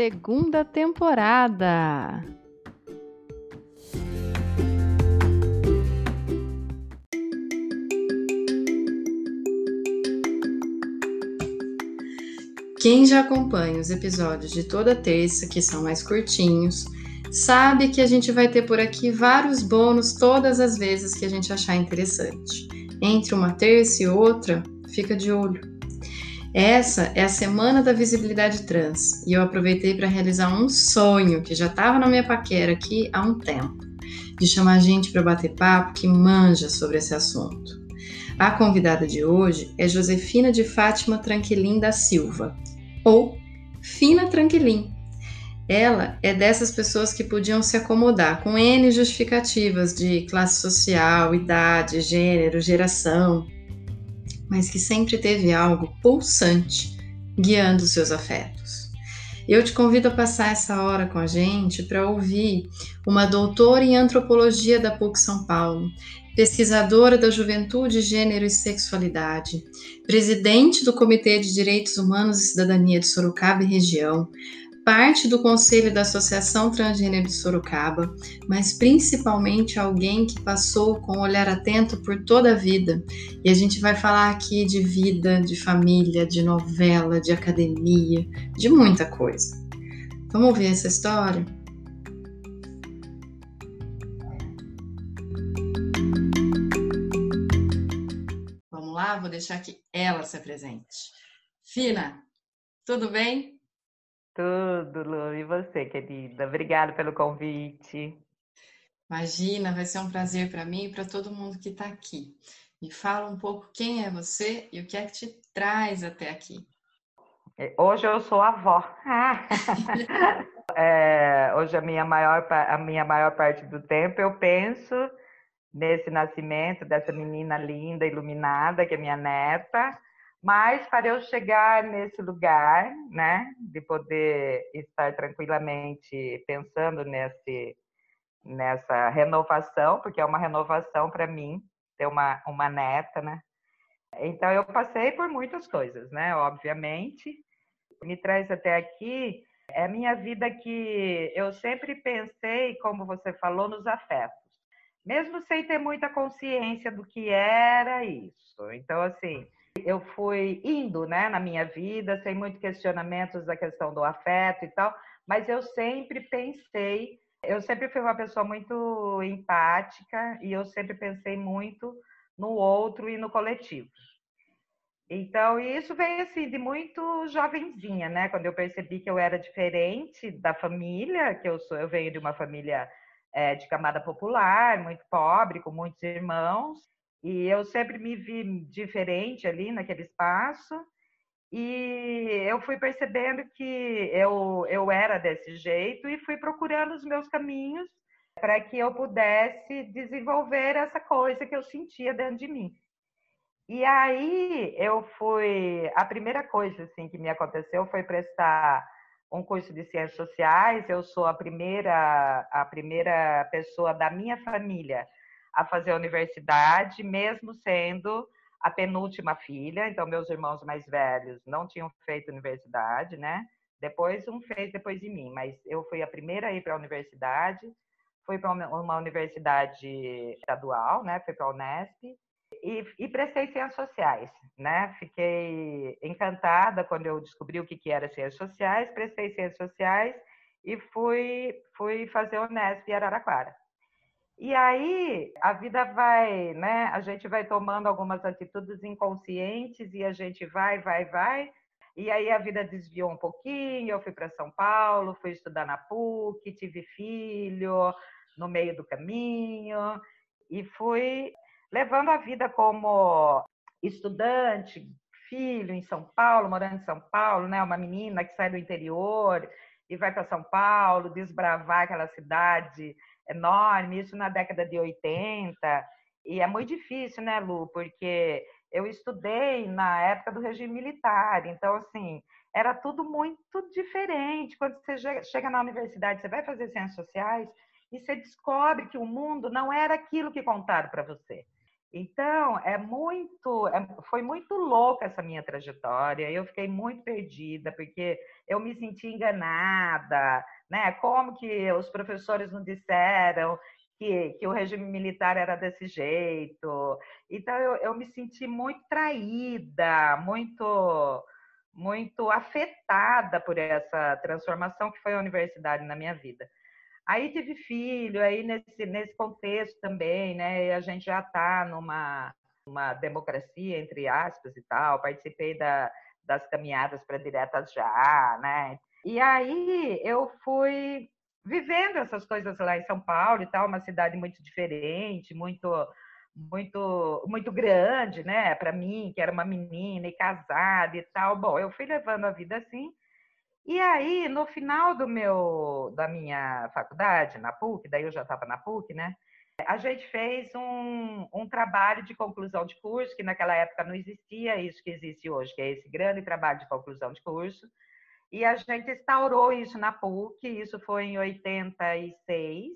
Segunda temporada. Quem já acompanha os episódios de toda terça, que são mais curtinhos, sabe que a gente vai ter por aqui vários bônus todas as vezes que a gente achar interessante. Entre uma terça e outra, fica de olho. Essa é a Semana da Visibilidade Trans e eu aproveitei para realizar um sonho que já estava na minha paquera aqui há um tempo, de chamar gente para bater papo que manja sobre esse assunto. A convidada de hoje é Josefina de Fátima Tranquilim da Silva, ou Fina Tranquilim. Ela é dessas pessoas que podiam se acomodar com N justificativas de classe social, idade, gênero, geração, mas que sempre teve algo pulsante guiando seus afetos. Eu te convido a passar essa hora com a gente para ouvir uma doutora em antropologia da PUC São Paulo, pesquisadora da juventude, gênero e sexualidade, presidente do Comitê de Direitos Humanos e Cidadania de Sorocaba e região, parte do conselho da Associação Transgênero de Sorocaba, mas principalmente alguém que passou com um olhar atento por toda a vida. E a gente vai falar aqui de vida, de família, de novela, de academia, de muita coisa. Vamos ouvir essa história? Vamos lá, vou deixar que ela se apresente. Fina, tudo bem? Tudo, Lu. E você, querida? Obrigada pelo convite. Imagina, vai ser um prazer para mim e para todo mundo que está aqui. Me fala um pouco quem é você e o que é que te traz até aqui. É, hoje eu sou avó. é, hoje a minha, maior, a minha maior parte do tempo eu penso nesse nascimento dessa menina linda, iluminada, que é minha neta, mas para eu chegar nesse lugar, né, de poder estar tranquilamente pensando nesse, nessa renovação, porque é uma renovação para mim ter uma, uma neta, né? Então eu passei por muitas coisas, né? Obviamente, me traz até aqui é a minha vida que eu sempre pensei, como você falou, nos afetos, mesmo sem ter muita consciência do que era isso. Então assim eu fui indo né, na minha vida, sem muitos questionamentos da questão do afeto e tal, mas eu sempre pensei, eu sempre fui uma pessoa muito empática e eu sempre pensei muito no outro e no coletivo. Então, isso veio assim de muito jovenzinha, né? Quando eu percebi que eu era diferente da família, que eu sou, eu venho de uma família é, de camada popular, muito pobre, com muitos irmãos, e eu sempre me vi diferente ali naquele espaço. E eu fui percebendo que eu, eu era desse jeito e fui procurando os meus caminhos para que eu pudesse desenvolver essa coisa que eu sentia dentro de mim. E aí eu fui, a primeira coisa assim que me aconteceu foi prestar um curso de ciências sociais. Eu sou a primeira a primeira pessoa da minha família a fazer a universidade, mesmo sendo a penúltima filha. Então, meus irmãos mais velhos não tinham feito universidade, né? Depois, um fez depois de mim, mas eu fui a primeira a ir para a universidade. Fui para uma universidade estadual, né? Fui para a Unesp. E, e prestei ciências sociais, né? Fiquei encantada quando eu descobri o que, que era ciências sociais. Prestei ciências sociais e fui, fui fazer Unesp em Araraquara. E aí a vida vai, né? A gente vai tomando algumas atitudes inconscientes e a gente vai, vai, vai. E aí a vida desviou um pouquinho. Eu fui para São Paulo, fui estudar na PUC, tive filho no meio do caminho e fui levando a vida como estudante, filho em São Paulo, morando em São Paulo, né? Uma menina que sai do interior e vai para São Paulo, desbravar aquela cidade enorme, isso na década de 80. E é muito difícil, né, Lu? Porque eu estudei na época do regime militar, então, assim, era tudo muito diferente. Quando você chega na universidade, você vai fazer ciências sociais e você descobre que o mundo não era aquilo que contaram para você. Então, é muito, é, foi muito louca essa minha trajetória. Eu fiquei muito perdida, porque eu me senti enganada, né? Como que os professores não disseram que, que o regime militar era desse jeito? Então, eu, eu me senti muito traída, muito, muito afetada por essa transformação que foi a universidade na minha vida. Aí tive filho, aí nesse, nesse contexto também, né? A gente já está numa uma democracia, entre aspas, e tal. Participei da, das caminhadas para diretas já, né? E aí eu fui vivendo essas coisas lá em São Paulo e tal, uma cidade muito diferente, muito muito muito grande, né, para mim, que era uma menina e casada e tal. Bom, eu fui levando a vida assim e aí, no final do meu, da minha faculdade, na PUC, daí eu já estava na PUC, né? A gente fez um, um trabalho de conclusão de curso, que naquela época não existia isso que existe hoje, que é esse grande trabalho de conclusão de curso. E a gente instaurou isso na PUC, isso foi em 86.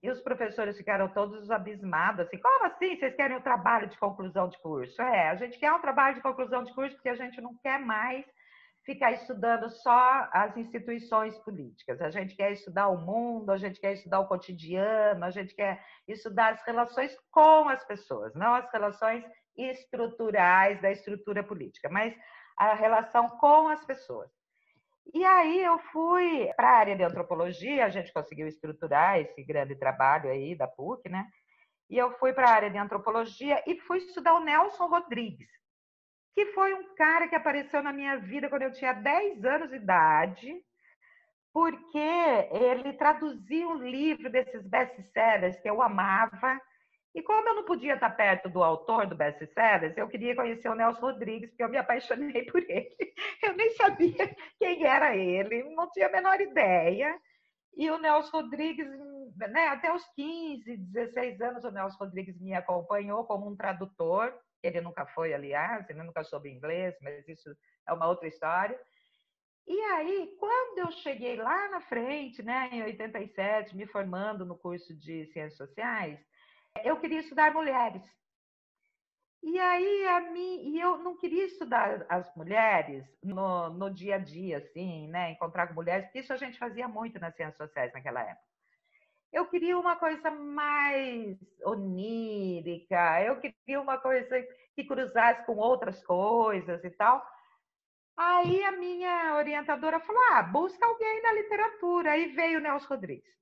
E os professores ficaram todos abismados, assim, como assim vocês querem um trabalho de conclusão de curso? É, a gente quer um trabalho de conclusão de curso porque a gente não quer mais ficar estudando só as instituições políticas. A gente quer estudar o mundo, a gente quer estudar o cotidiano, a gente quer estudar as relações com as pessoas, não as relações estruturais da estrutura política, mas a relação com as pessoas. E aí eu fui para a área de antropologia, a gente conseguiu estruturar esse grande trabalho aí da PUC, né? E eu fui para a área de antropologia e fui estudar o Nelson Rodrigues, que foi um cara que apareceu na minha vida quando eu tinha 10 anos de idade, porque ele traduzia um livro desses best-sellers que eu amava. E como eu não podia estar perto do autor do best-sellers, eu queria conhecer o Nelson Rodrigues, porque eu me apaixonei por ele. Eu nem sabia quem era ele, não tinha a menor ideia. E o Nelson Rodrigues, né, até os 15, 16 anos, o Nelson Rodrigues me acompanhou como um tradutor. Ele nunca foi, aliás, ele nunca soube inglês, mas isso é uma outra história. E aí, quando eu cheguei lá na frente, né, em 87, me formando no curso de Ciências Sociais, eu queria estudar mulheres. E aí, a mim, e eu não queria estudar as mulheres no, no dia a dia, assim, né, encontrar com mulheres, porque isso a gente fazia muito nas Ciências Sociais naquela época eu queria uma coisa mais onírica, eu queria uma coisa que cruzasse com outras coisas e tal. Aí a minha orientadora falou: ah, busca alguém na literatura. Aí veio o Nelson Rodrigues.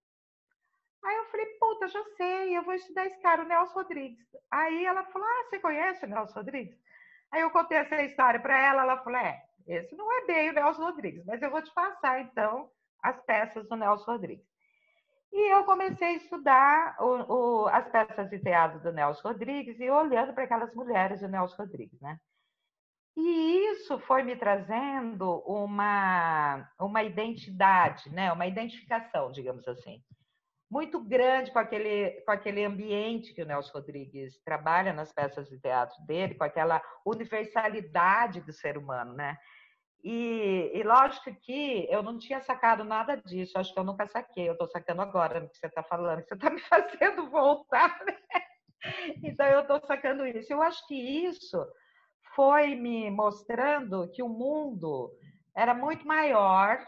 Aí eu falei: puta, já sei, eu vou estudar esse cara, o Nelson Rodrigues. Aí ela falou: ah, você conhece o Nelson Rodrigues? Aí eu contei essa história para ela, ela falou: é, esse não é bem o Nelson Rodrigues, mas eu vou te passar então as peças do Nelson Rodrigues. E eu comecei a estudar o, o, as peças de teatro do Nelson Rodrigues e olhando para aquelas mulheres do Nelson Rodrigues, né? E isso foi me trazendo uma, uma identidade, né? uma identificação, digamos assim, muito grande com aquele, com aquele ambiente que o Nelson Rodrigues trabalha nas peças de teatro dele, com aquela universalidade do ser humano, né? E, e, lógico que eu não tinha sacado nada disso, acho que eu nunca saquei, eu estou sacando agora no que você está falando, você está me fazendo voltar, né? Então eu estou sacando isso. Eu acho que isso foi me mostrando que o mundo era muito maior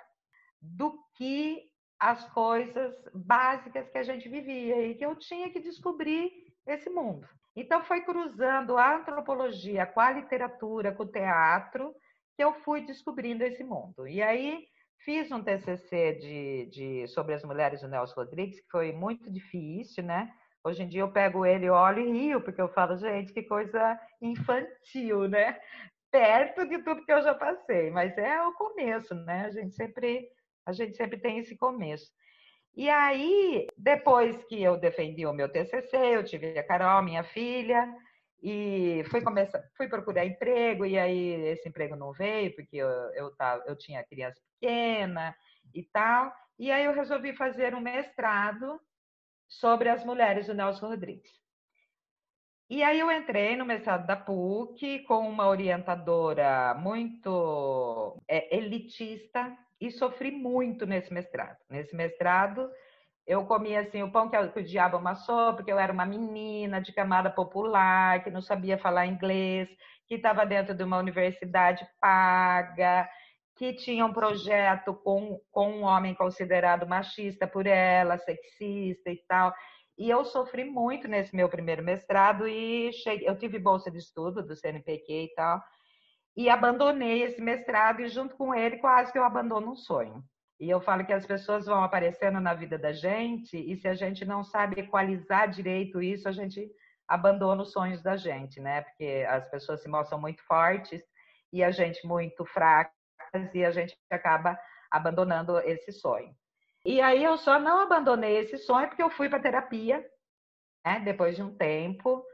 do que as coisas básicas que a gente vivia e que eu tinha que descobrir esse mundo. Então foi cruzando a antropologia com a literatura, com o teatro, que eu fui descobrindo esse mundo. E aí fiz um TCC de, de, sobre as mulheres do Nelson Rodrigues, que foi muito difícil, né? Hoje em dia eu pego ele, olho e rio, porque eu falo, gente, que coisa infantil, né? Perto de tudo que eu já passei, mas é o começo, né? A gente sempre, a gente sempre tem esse começo. E aí, depois que eu defendi o meu TCC, eu tive a Carol, minha filha, e fui começar, fui procurar emprego e aí esse emprego não veio porque eu eu, tava, eu tinha criança pequena e tal. E aí eu resolvi fazer um mestrado sobre as mulheres do Nelson Rodrigues. E aí eu entrei no mestrado da PUC com uma orientadora muito é, elitista e sofri muito nesse mestrado. Nesse mestrado eu comia assim o pão que o diabo amassou, porque eu era uma menina de camada popular, que não sabia falar inglês, que estava dentro de uma universidade paga, que tinha um projeto com, com um homem considerado machista por ela, sexista e tal. E eu sofri muito nesse meu primeiro mestrado e cheguei, eu tive bolsa de estudo do CNPq e tal, e abandonei esse mestrado e junto com ele quase que eu abandono um sonho. E eu falo que as pessoas vão aparecendo na vida da gente e se a gente não sabe equalizar direito isso, a gente abandona os sonhos da gente, né? Porque as pessoas se mostram muito fortes e a gente muito fracas e a gente acaba abandonando esse sonho. E aí eu só não abandonei esse sonho porque eu fui para terapia, né? Depois de um tempo,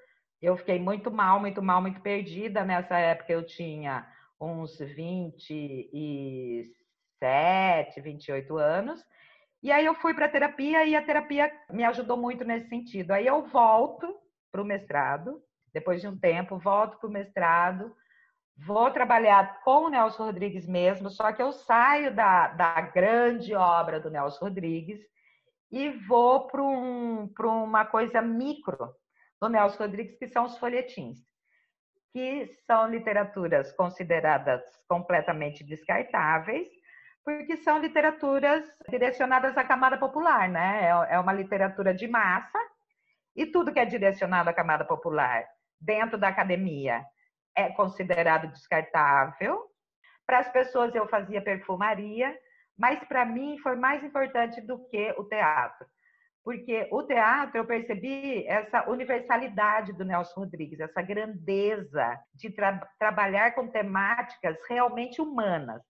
eu fiquei muito mal, muito mal, muito perdida. Nessa época eu tinha uns 27, 28 anos. E aí eu fui para terapia e a terapia me ajudou muito nesse sentido. Aí eu volto para o mestrado, depois de um tempo, volto para o mestrado, vou trabalhar com o Nelson Rodrigues mesmo, só que eu saio da, da grande obra do Nelson Rodrigues e vou para um, uma coisa micro do Nelson Rodrigues, que são os folhetins, que são literaturas consideradas completamente descartáveis, porque são literaturas direcionadas à camada popular, né? É, é uma literatura de massa, e tudo que é direcionado à camada popular dentro da academia é considerado descartável. Para as pessoas eu fazia perfumaria, mas para mim foi mais importante do que o teatro. Porque o teatro eu percebi essa universalidade do Nelson Rodrigues, essa grandeza de tra trabalhar com temáticas realmente humanas.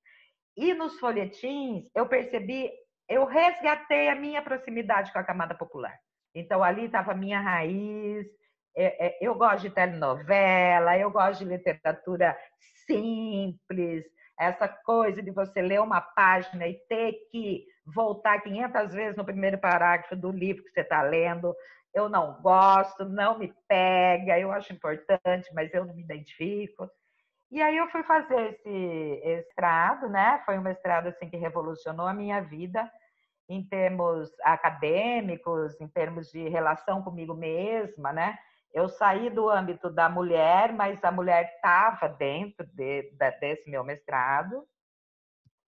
E nos folhetins eu percebi, eu resgatei a minha proximidade com a camada popular. Então ali estava a minha raiz, é, é, eu gosto de telenovela, eu gosto de literatura simples, essa coisa de você ler uma página e ter que voltar 500 vezes no primeiro parágrafo do livro que você está lendo. Eu não gosto, não me pega, eu acho importante, mas eu não me identifico. E aí eu fui fazer esse mestrado, né? Foi um mestrado assim que revolucionou a minha vida em termos acadêmicos, em termos de relação comigo mesma, né? eu saí do âmbito da mulher, mas a mulher estava dentro de, de, desse meu mestrado.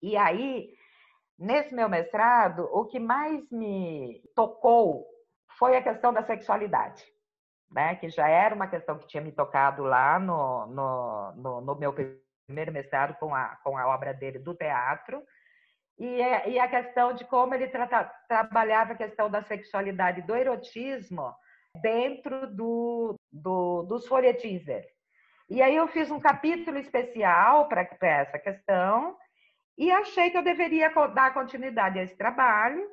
E aí, nesse meu mestrado, o que mais me tocou foi a questão da sexualidade, né? que já era uma questão que tinha me tocado lá no, no, no, no meu primeiro mestrado com a, com a obra dele do teatro. E, é, e a questão de como ele tra trabalhava a questão da sexualidade, do erotismo, dentro do, do, dos folhetins dele. E aí eu fiz um capítulo especial para essa questão e achei que eu deveria dar continuidade a esse trabalho.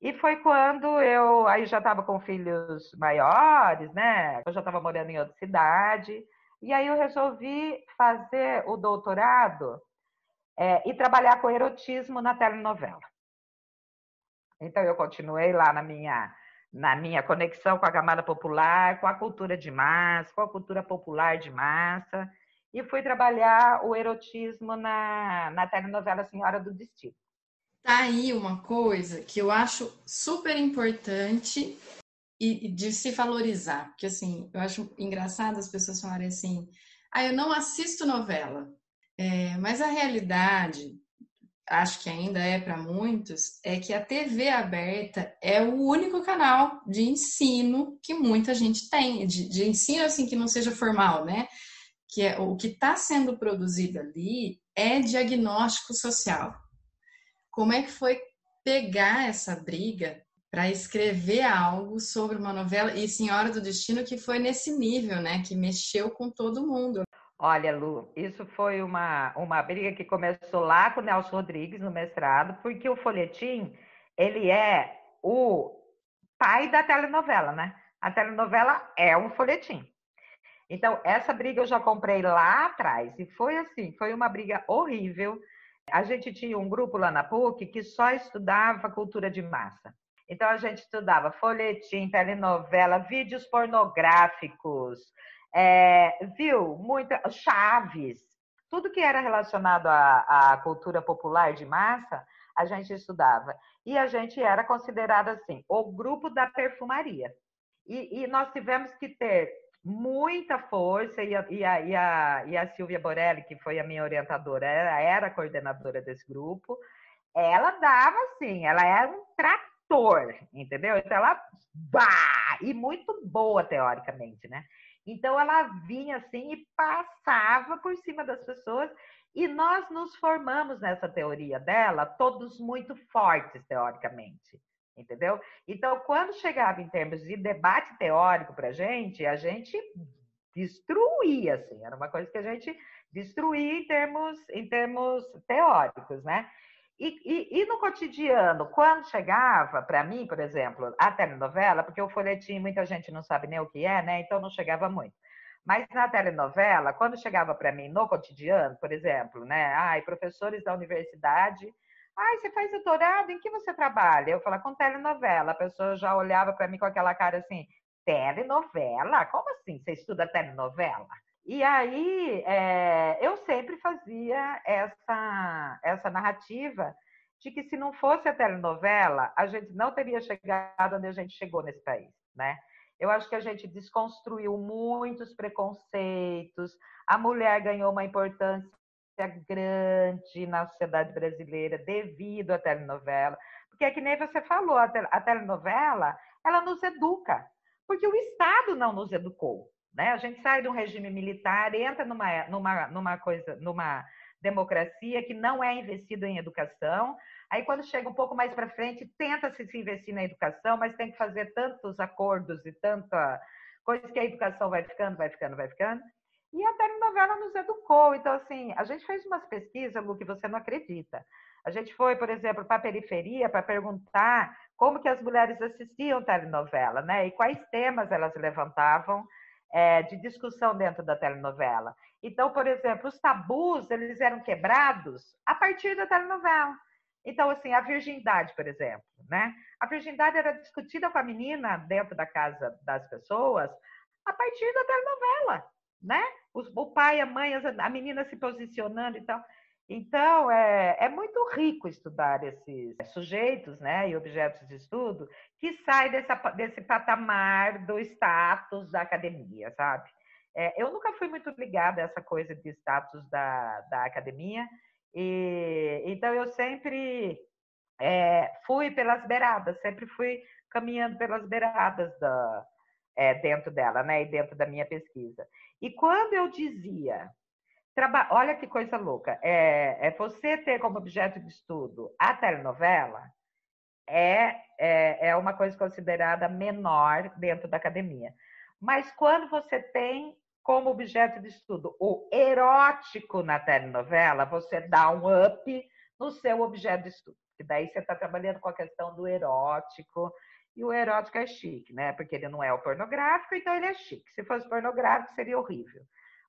E foi quando eu aí já estava com filhos maiores, né? Eu já estava morando em outra cidade. E aí eu resolvi fazer o doutorado é, e trabalhar com erotismo na telenovela. Então eu continuei lá na minha na minha conexão com a camada popular, com a cultura de massa, com a cultura popular de massa, e fui trabalhar o erotismo na, na telenovela Senhora do Destino. Tá aí uma coisa que eu acho super importante e de se valorizar, porque assim, eu acho engraçado as pessoas falarem assim, ah, eu não assisto novela, é, mas a realidade acho que ainda é para muitos, é que a TV aberta é o único canal de ensino que muita gente tem, de, de ensino assim que não seja formal, né? Que é o que está sendo produzido ali é diagnóstico social. Como é que foi pegar essa briga para escrever algo sobre uma novela e Senhora do Destino que foi nesse nível, né? Que mexeu com todo mundo. Olha, Lu, isso foi uma, uma briga que começou lá com o Nelson Rodrigues no mestrado, porque o folhetim, ele é o pai da telenovela, né? A telenovela é um folhetim. Então, essa briga eu já comprei lá atrás. E foi assim, foi uma briga horrível. A gente tinha um grupo lá na PUC que só estudava cultura de massa. Então, a gente estudava folhetim, telenovela, vídeos pornográficos, é, viu? Muita, chaves, tudo que era relacionado à, à cultura popular de massa, a gente estudava. E a gente era considerado assim, o grupo da perfumaria. E, e nós tivemos que ter muita força, e a, e, a, e, a, e a Silvia Borelli, que foi a minha orientadora, era coordenadora desse grupo, ela dava assim, ela era um trator, entendeu? Então ela, bah, e muito boa teoricamente, né? Então ela vinha assim e passava por cima das pessoas e nós nos formamos nessa teoria dela, todos muito fortes teoricamente entendeu? Então, quando chegava em termos de debate teórico para a gente, a gente destruía, assim, era uma coisa que a gente destruía em termos, em termos teóricos, né? E, e, e no cotidiano, quando chegava, para mim, por exemplo, a telenovela, porque o folhetim muita gente não sabe nem o que é, né? Então não chegava muito. Mas na telenovela, quando chegava para mim no cotidiano, por exemplo, né? Ai, professores da universidade Ai, você faz doutorado? Em que você trabalha? Eu falava, com telenovela. A pessoa já olhava para mim com aquela cara assim, telenovela? Como assim? Você estuda telenovela? E aí, é, eu sempre fazia essa, essa narrativa de que se não fosse a telenovela, a gente não teria chegado onde a gente chegou nesse país, né? Eu acho que a gente desconstruiu muitos preconceitos, a mulher ganhou uma importância grande na sociedade brasileira devido à telenovela. Porque é que nem você falou, a, telenovela, ela nos educa, porque o Estado não nos educou. Né? A gente sai de um regime militar, entra numa, numa, numa coisa, numa democracia que não é investido em educação. Aí, quando chega um pouco mais para frente, tenta-se se investir na educação, mas tem que fazer tantos acordos e tanta coisa que a educação vai ficando, vai ficando, vai ficando. E a telenovela nos educou. Então, assim, a gente fez umas pesquisas, Lu, que você não acredita. A gente foi, por exemplo, para a periferia para perguntar como que as mulheres assistiam telenovela, né? E quais temas elas levantavam é, de discussão dentro da telenovela. Então, por exemplo, os tabus, eles eram quebrados a partir da telenovela. Então, assim, a virgindade, por exemplo, né? A virgindade era discutida com a menina dentro da casa das pessoas a partir da telenovela né? O, pai, a mãe, a menina se posicionando e tal. Então, é, é muito rico estudar esses sujeitos né, e objetos de estudo que saem desse patamar do status da academia, sabe? É, eu nunca fui muito ligada a essa coisa de status da, da academia, e então eu sempre é, fui pelas beiradas, sempre fui caminhando pelas beiradas da, é, dentro dela, né, e dentro da minha pesquisa. E quando eu dizia, traba... olha que coisa louca, é, é você ter como objeto de estudo a telenovela, é, é, é uma coisa considerada menor dentro da academia. Mas quando você tem como objeto de estudo o erótico na telenovela, você dá um up no seu objeto de estudo. E daí você está trabalhando com a questão do erótico, e o erótico é chique, né? Porque ele não é o pornográfico, então ele é chique. Se fosse pornográfico, seria horrível.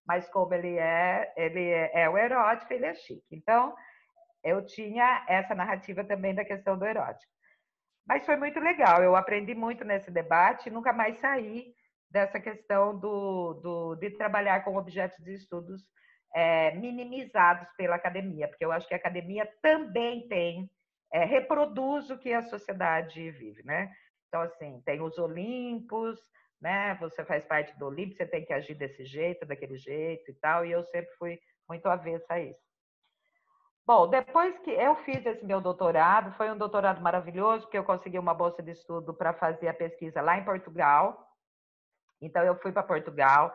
Mas como ele é, ele é, é o erótico, ele é chique. Então, eu tinha essa narrativa também da questão do erótico. Mas foi muito legal, eu aprendi muito nesse debate nunca mais saí dessa questão do, do, de trabalhar com objetos de estudos é, minimizados pela academia, porque eu acho que a academia também tem, é, reproduz o que a sociedade vive, né? Então, assim, tem os Olimpos, né? Você faz parte do Olimpo, você tem que agir desse jeito, daquele jeito e tal, e eu sempre fui muito avessa a isso. Bom, depois que eu fiz esse meu doutorado, foi um doutorado maravilhoso, porque eu consegui uma bolsa de estudo para fazer a pesquisa lá em Portugal. Então, eu fui para Portugal,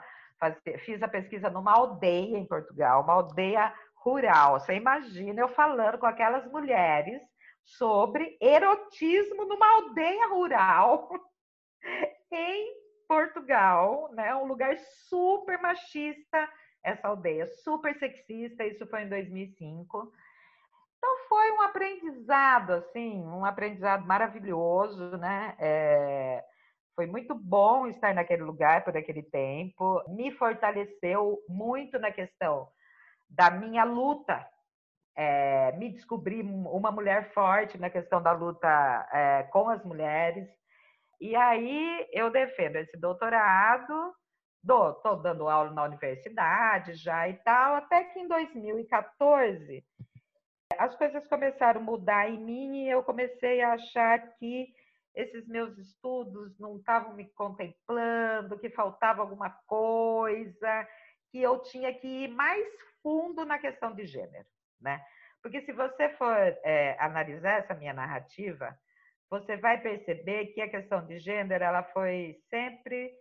fiz a pesquisa numa aldeia em Portugal, uma aldeia rural. Você imagina eu falando com aquelas mulheres sobre erotismo numa aldeia rural em Portugal, né? Um lugar super machista, essa aldeia, super sexista, isso foi em 2005. Então foi um aprendizado, assim, um aprendizado maravilhoso, né? É, Foi muito bom estar naquele lugar por aquele tempo, me fortaleceu muito na questão da minha luta, é, me descobri uma mulher forte na questão da luta é, com as mulheres. E aí eu defendo esse doutorado, estou dando aula na universidade já e tal, até que em 2014 as coisas começaram a mudar em mim e eu comecei a achar que esses meus estudos não estavam me contemplando, que faltava alguma coisa, que eu tinha que ir mais fundo na questão de gênero, né? Porque se você for é, analisar essa minha narrativa, você vai perceber que a questão de gênero ela foi sempre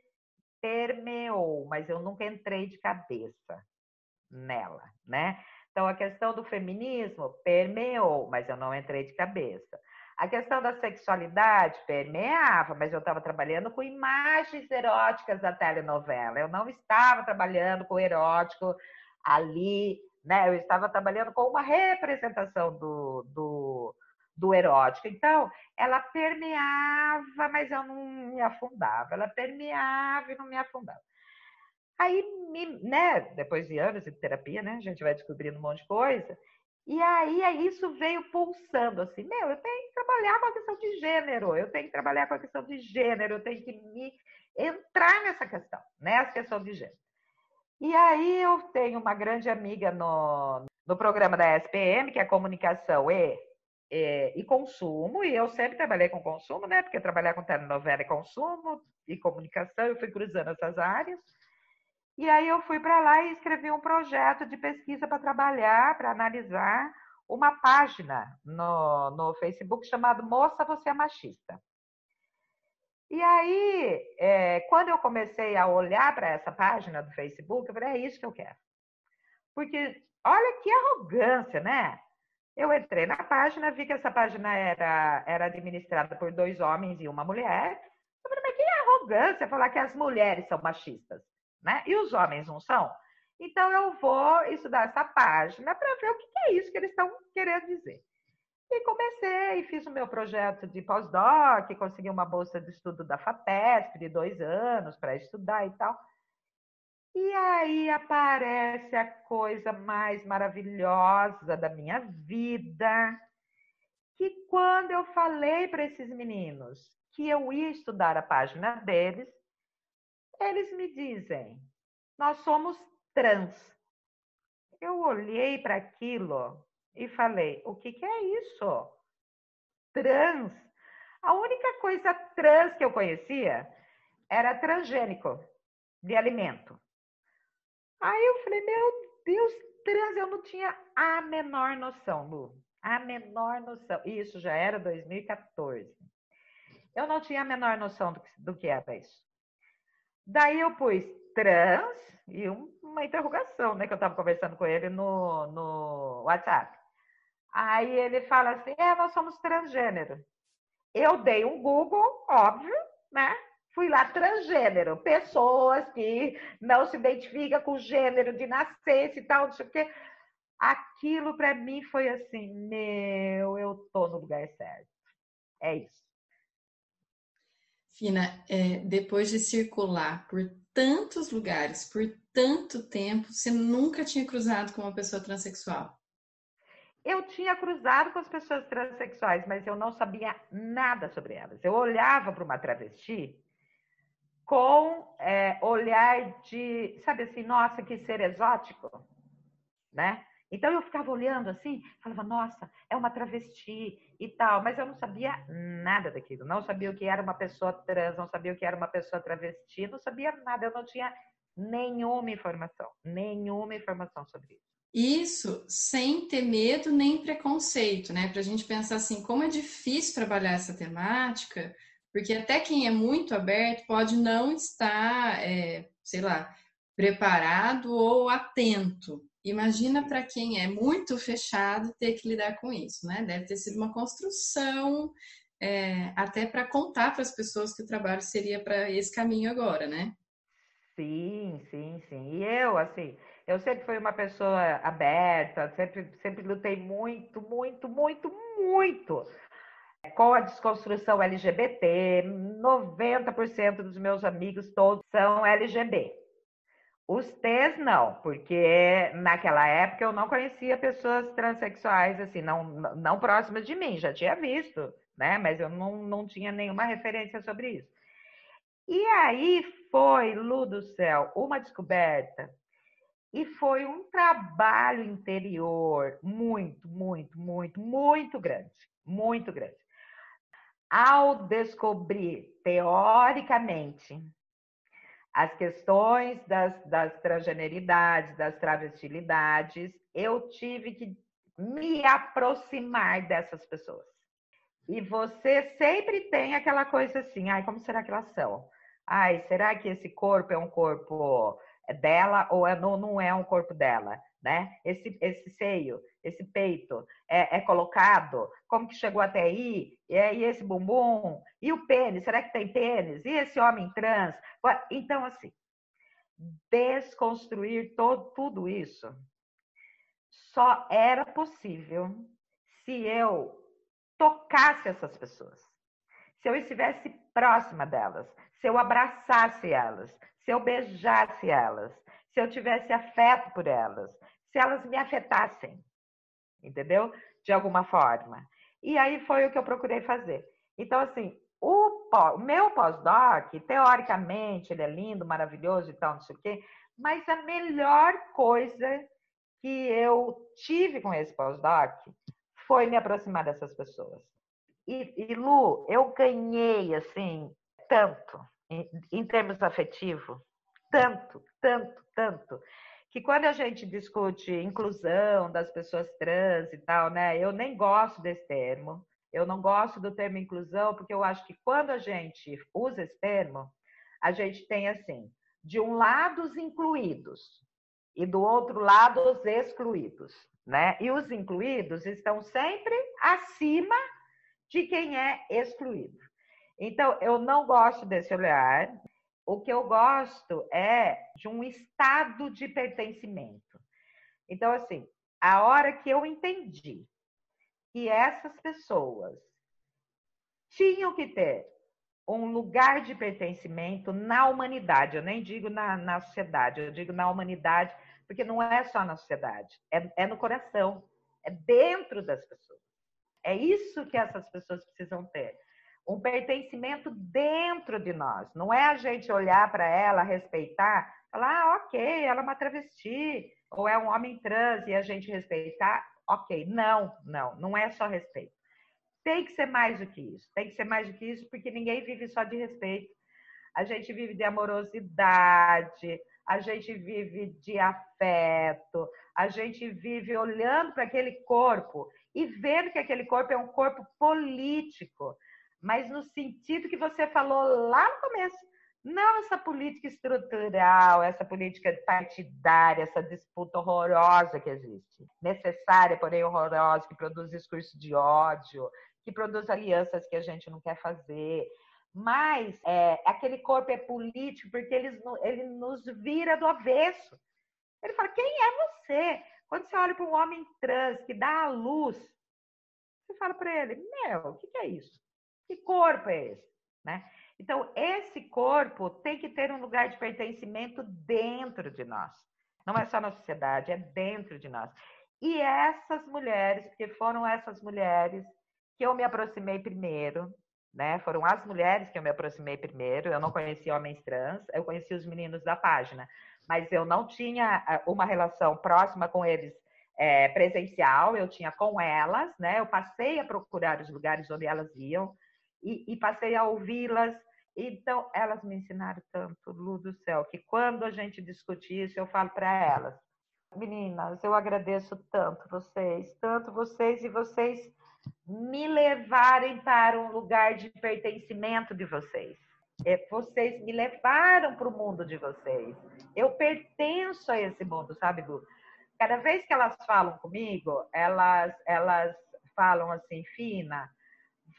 permeou, mas eu nunca entrei de cabeça nela, né? Então a questão do feminismo permeou, mas eu não entrei de cabeça. A questão da sexualidade permeava, mas eu estava trabalhando com imagens eróticas da telenovela. Eu não estava trabalhando com erótico ali, né? Eu estava trabalhando com uma representação do, do, do erótico. Então, ela permeava, mas eu não me afundava. Ela permeava e não me afundava. Aí, né, depois de anos de terapia, né, a gente vai descobrindo um monte de coisa. E aí isso veio pulsando assim, meu, eu tenho que trabalhar com a questão de gênero, eu tenho que trabalhar com a questão de gênero, eu tenho que me entrar nessa questão, nessa questão de gênero. E aí eu tenho uma grande amiga no, no programa da SPM, que é Comunicação e, e, e Consumo, e eu sempre trabalhei com consumo, né? Porque trabalhar com telenovela e consumo e comunicação, eu fui cruzando essas áreas. E aí eu fui para lá e escrevi um projeto de pesquisa para trabalhar, para analisar uma página no, no Facebook chamado Moça, Você é Machista. E aí, é, quando eu comecei a olhar para essa página do Facebook, eu falei, é isso que eu quero. Porque olha que arrogância, né? Eu entrei na página, vi que essa página era, era administrada por dois homens e uma mulher. Eu falei, mas que arrogância falar que as mulheres são machistas né? E os homens não são. Então eu vou estudar essa página para ver o que é isso que eles estão querendo dizer. E comecei, fiz o meu projeto de pós-doc, consegui uma bolsa de estudo da FAPESP de dois anos para estudar e tal. E aí aparece a coisa mais maravilhosa da minha vida, que quando eu falei para esses meninos que eu ia estudar a página deles, eles me dizem: nós somos trans. Eu olhei para aquilo e falei: o que, que é isso? Trans. A única coisa trans que eu conhecia era transgênico de alimento. Aí eu falei: meu Deus, trans, eu não tinha a menor noção, Lu. A menor noção. Isso já era 2014. Eu não tinha a menor noção do que, do que era isso. Daí eu pus trans e uma interrogação, né? Que eu estava conversando com ele no, no WhatsApp. Aí ele fala assim: é, nós somos transgênero. Eu dei um Google, óbvio, né? Fui lá, transgênero, pessoas que não se identificam com gênero de nascença e tal, não sei o quê. Aquilo para mim foi assim: meu, eu tô no lugar certo. É isso. Fina, é, depois de circular por tantos lugares, por tanto tempo, você nunca tinha cruzado com uma pessoa transexual? Eu tinha cruzado com as pessoas transexuais, mas eu não sabia nada sobre elas. Eu olhava para uma travesti com é, olhar de, sabe assim, nossa, que ser exótico, né? Então eu ficava olhando assim, falava, nossa, é uma travesti e tal, mas eu não sabia nada daquilo, não sabia o que era uma pessoa trans, não sabia o que era uma pessoa travesti, não sabia nada, eu não tinha nenhuma informação, nenhuma informação sobre isso. Isso sem ter medo nem preconceito, né? Para a gente pensar assim, como é difícil trabalhar essa temática, porque até quem é muito aberto pode não estar, é, sei lá, preparado ou atento Imagina para quem é muito fechado ter que lidar com isso, né? Deve ter sido uma construção é, até para contar para as pessoas que o trabalho seria para esse caminho agora, né? Sim, sim, sim. E eu, assim, eu sempre fui uma pessoa aberta, sempre, sempre lutei muito, muito, muito, muito com a desconstrução LGBT, 90% dos meus amigos todos são LGBT. Os T's não, porque naquela época eu não conhecia pessoas transexuais assim, não, não próximas de mim, já tinha visto, né? Mas eu não, não tinha nenhuma referência sobre isso. E aí foi, Lu do céu, uma descoberta e foi um trabalho interior muito, muito, muito, muito grande, muito grande. Ao descobrir, teoricamente, as questões das, das transgeneridades, das travestilidades, eu tive que me aproximar dessas pessoas. E você sempre tem aquela coisa assim, ai, como será que elas são? Ai, será que esse corpo é um corpo dela ou é, não, não é um corpo dela? né? Esse, esse seio, esse peito é, é colocado, como que chegou até aí? E, e esse bumbum? E o pênis? Será que tem pênis? E esse homem trans? Então, assim, desconstruir todo, tudo isso só era possível se eu tocasse essas pessoas, se eu estivesse próxima delas, se eu abraçasse elas, se eu beijasse elas, se eu tivesse afeto por elas, se elas me afetassem, entendeu? De alguma forma. E aí foi o que eu procurei fazer. Então, assim, o, o meu pós-doc, teoricamente, ele é lindo, maravilhoso e tal, não sei o quê, mas a melhor coisa que eu tive com esse pós-doc foi me aproximar dessas pessoas. E, e Lu, eu ganhei, assim, tanto, em, termos afetivos, tanto, tanto, tanto que quando a gente discute inclusão das pessoas trans e tal, né? Eu nem gosto desse termo. Eu não gosto do termo inclusão porque eu acho que quando a gente usa esse termo, a gente tem assim, de um lado os incluídos e do outro lado os excluídos, né? E os incluídos estão sempre acima de quem é excluído. Então, eu não gosto desse olhar. O que eu gosto é de um estado de pertencimento. Então, assim, a hora que eu entendi que essas pessoas tinham que ter um lugar de pertencimento na humanidade, eu nem digo na, na sociedade, eu digo na humanidade, porque não é só na sociedade, é, é no coração, é dentro das pessoas. É isso que essas pessoas precisam ter um pertencimento dentro de nós. Não é a gente olhar para ela, respeitar, falar, ah, ok, ela é uma travesti, ou é um homem trans e a gente respeitar, ok. Não, não, não é só respeito. Tem que ser mais do que isso. Tem que ser mais do que isso, porque ninguém vive só de respeito. A gente vive de amorosidade, a gente vive de afeto, a gente vive olhando para aquele corpo e vendo que aquele corpo é um corpo político mas no sentido que você falou lá no começo. Não essa política estrutural, essa política partidária, essa disputa horrorosa que existe. Necessária, porém horrorosa, que produz discurso de ódio, que produz alianças que a gente não quer fazer. Mas é, aquele corpo é político porque ele, ele nos vira do avesso. Ele fala: quem é você? Quando você olha para um homem trans que dá a luz, você fala para ele: Meu, o que, que é isso? Que corpo é esse? Né? Então, esse corpo tem que ter um lugar de pertencimento dentro de nós. Não é só na sociedade, é dentro de nós. E essas mulheres, porque foram essas mulheres que eu me aproximei primeiro, né? Foram as mulheres que eu me aproximei primeiro. Eu não conhecia homens trans, eu conhecia os meninos da página, mas eu não tinha ah, uma relação próxima com eles é, presencial, eu tinha com elas, né? Eu passei a procurar os lugares onde elas iam, e, e passei a ouvi-las. Então, elas me ensinaram tanto, Lu do céu, que quando a gente discute isso, eu falo para elas: meninas, eu agradeço tanto vocês, tanto vocês e vocês me levarem para um lugar de pertencimento de vocês. É, vocês me levaram para o mundo de vocês. Eu pertenço a esse mundo, sabe, Lu? Cada vez que elas falam comigo, elas, elas falam assim, Fina,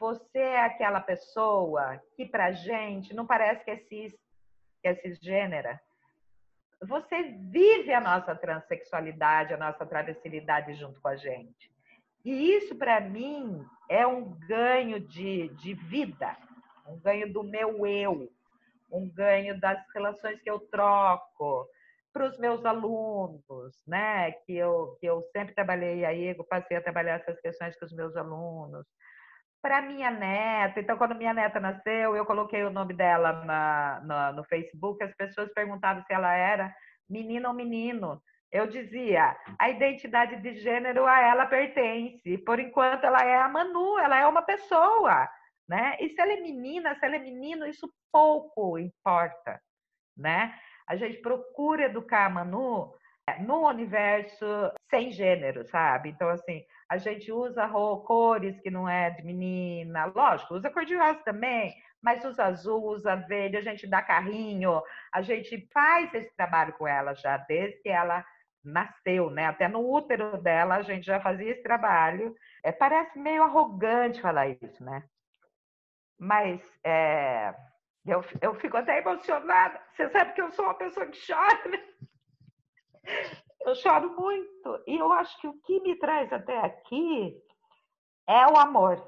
você é aquela pessoa que para gente não parece que é, cis, que é cisgênera. Você vive a nossa transexualidade, a nossa travestilidade junto com a gente. E isso, para mim, é um ganho de, de vida, um ganho do meu eu, um ganho das relações que eu troco para os meus alunos, né? Que eu, que eu sempre trabalhei aí, eu passei a trabalhar essas questões com os meus alunos. Para minha neta, então, quando minha neta nasceu, eu coloquei o nome dela na, na, no Facebook, as pessoas perguntavam se ela era menina ou menino. Eu dizia, a identidade de gênero a ela pertence. Por enquanto, ela é a Manu, ela é uma pessoa, né? E se ela é menina, se ela é menino, isso pouco importa, né? A gente procura educar a Manu é, no universo sem gênero, sabe? Então, assim, a gente usa cores que não é de menina, lógico, usa cor de rosa também, mas usa azul, usa verde, a gente dá carrinho, a gente faz esse trabalho com ela já desde que ela nasceu, né? Até no útero dela a gente já fazia esse trabalho. É, parece meio arrogante falar isso, né? Mas é, eu, eu fico até emocionada. Você sabe que eu sou uma pessoa que chora, né? Eu choro muito. E eu acho que o que me traz até aqui é o amor,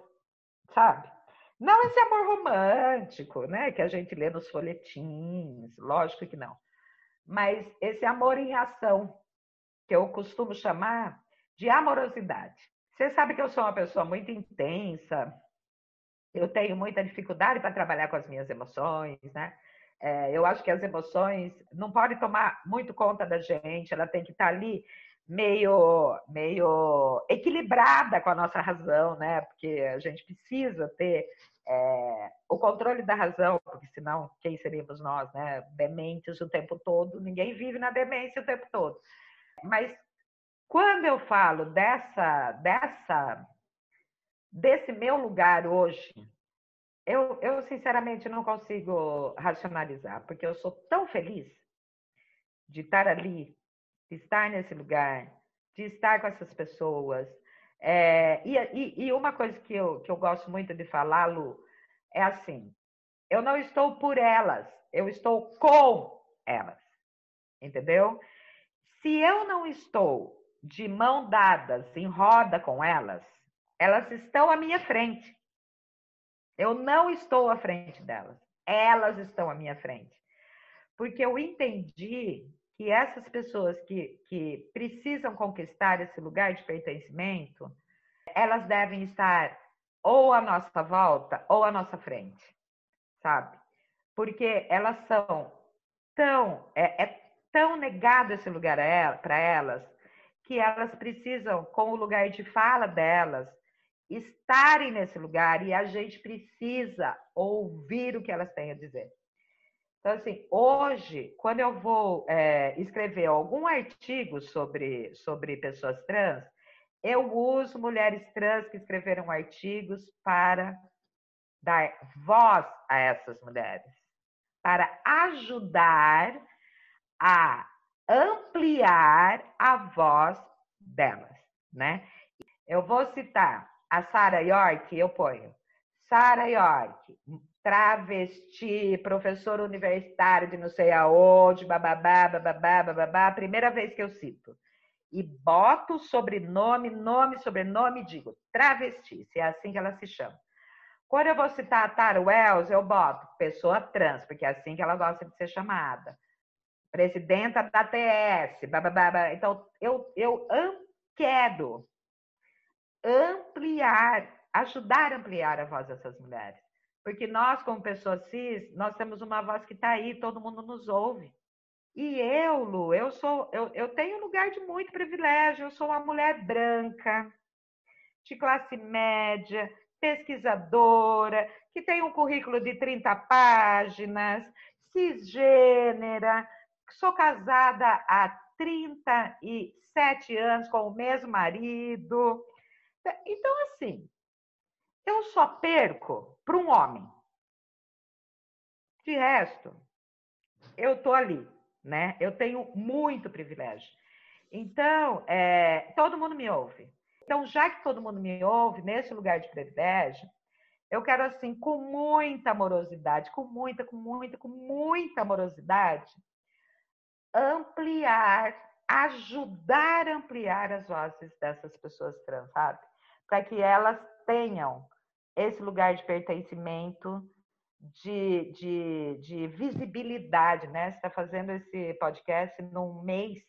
sabe? Não esse amor romântico, né? Que a gente lê nos folhetins, lógico que não. Mas esse amor em ação, que eu costumo chamar de amorosidade. Você sabe que eu sou uma pessoa muito intensa, eu tenho muita dificuldade para trabalhar com as minhas emoções, né? É, eu acho que as emoções não podem tomar muito conta da gente, ela tem que estar ali meio, meio equilibrada com a nossa razão, né? Porque a gente precisa ter é, o controle da razão, porque senão quem seríamos nós, né? Dementes o tempo todo, ninguém vive na demência o tempo todo. Mas quando eu falo dessa, dessa, desse meu lugar hoje, eu, eu sinceramente não consigo racionalizar, porque eu sou tão feliz de estar ali, de estar nesse lugar, de estar com essas pessoas. É, e, e, e, uma coisa que eu, que eu gosto muito de falar, Lu, é assim: eu não estou por elas, eu estou com elas. Entendeu? Se eu não estou de mão dadas em roda com elas, elas estão à minha frente. Eu não estou à frente delas. Elas estão à minha frente. Porque eu entendi que essas pessoas que, que precisam conquistar esse lugar de pertencimento, elas devem estar ou à nossa volta ou à nossa frente, sabe? Porque elas são tão. É, é tão negado esse lugar para elas que elas precisam, com o lugar de fala delas, estarem nesse lugar e a gente precisa ouvir o que elas têm a dizer. Então, assim, hoje, quando eu vou é, escrever algum artigo sobre, sobre pessoas trans, eu uso mulheres trans que escreveram artigos para dar voz a essas mulheres, para ajudar a ampliar a voz delas, né? Eu vou citar a Sara York, eu ponho Sara York, travesti, professor universitário de não sei aonde, bababá, bababá, bababá, primeira vez que eu cito. E boto sobrenome, nome, sobrenome e digo travesti, se é assim que ela se chama. Quando eu vou citar a Tara Wells, eu boto pessoa trans, porque é assim que ela gosta de ser chamada presidenta da TS, bababá. então eu, eu quero ampliar, ajudar a ampliar a voz dessas mulheres. Porque nós, como pessoas cis, nós temos uma voz que está aí, todo mundo nos ouve. E eu, Lu, eu sou, eu, eu tenho um lugar de muito privilégio, eu sou uma mulher branca, de classe média, pesquisadora, que tem um currículo de 30 páginas, cisgênera, sou casada há 37 anos com o mesmo marido. Então, assim, eu só perco para um homem. De resto, eu tô ali, né? Eu tenho muito privilégio. Então, é, todo mundo me ouve. Então, já que todo mundo me ouve nesse lugar de privilégio, eu quero assim, com muita amorosidade, com muita, com muita, com muita amorosidade, ampliar, ajudar a ampliar as vozes dessas pessoas trans, sabe? Para que elas tenham esse lugar de pertencimento, de, de, de visibilidade, né? Você está fazendo esse podcast num mês,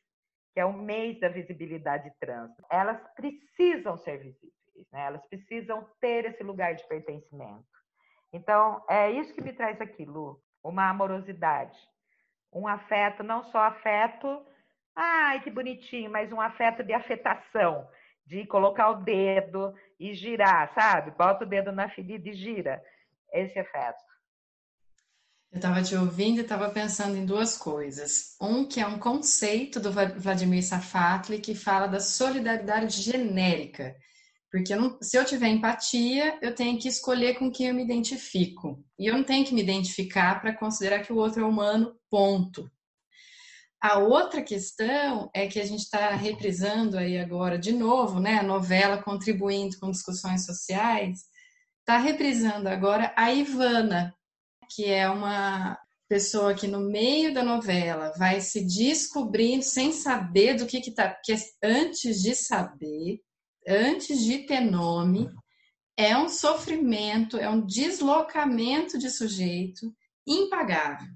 que é o mês da visibilidade trans. Elas precisam ser visíveis, né? Elas precisam ter esse lugar de pertencimento. Então, é isso que me traz aqui, Lu, uma amorosidade, um afeto, não só afeto, ai, que bonitinho, mas um afeto de afetação, de colocar o dedo e girar, sabe? Bota o dedo na ferida e gira. Esse afeto. Eu estava te ouvindo e estava pensando em duas coisas. Um que é um conceito do Vladimir Safatli que fala da solidariedade genérica. Porque eu não, se eu tiver empatia, eu tenho que escolher com quem eu me identifico. E eu não tenho que me identificar para considerar que o outro é humano, ponto. A outra questão é que a gente está reprisando aí agora de novo, né, a novela contribuindo com discussões sociais, está reprisando agora a Ivana, que é uma pessoa que no meio da novela vai se descobrindo sem saber do que está, porque antes de saber, antes de ter nome, é um sofrimento, é um deslocamento de sujeito impagável.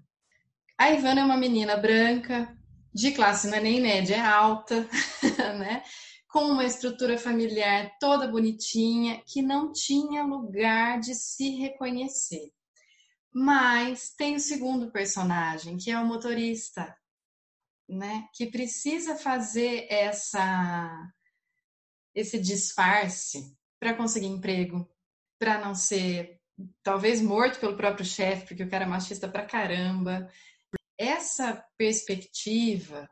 A Ivana é uma menina branca, de classe não é nem média, é alta, né? com uma estrutura familiar toda bonitinha, que não tinha lugar de se reconhecer. Mas tem o segundo personagem, que é o motorista, né? Que precisa fazer essa esse disfarce para conseguir emprego, para não ser talvez morto pelo próprio chefe, porque o cara é machista pra caramba. Essa perspectiva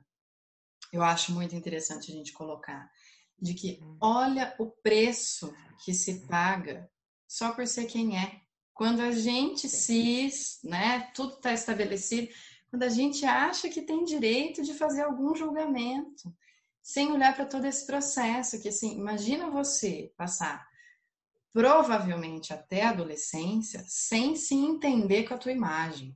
eu acho muito interessante a gente colocar de que uhum. olha o preço que se paga só por ser quem é. Quando a gente cis, né, tudo está estabelecido, quando a gente acha que tem direito de fazer algum julgamento, sem olhar para todo esse processo, que assim, imagina você passar provavelmente até a adolescência sem se entender com a tua imagem.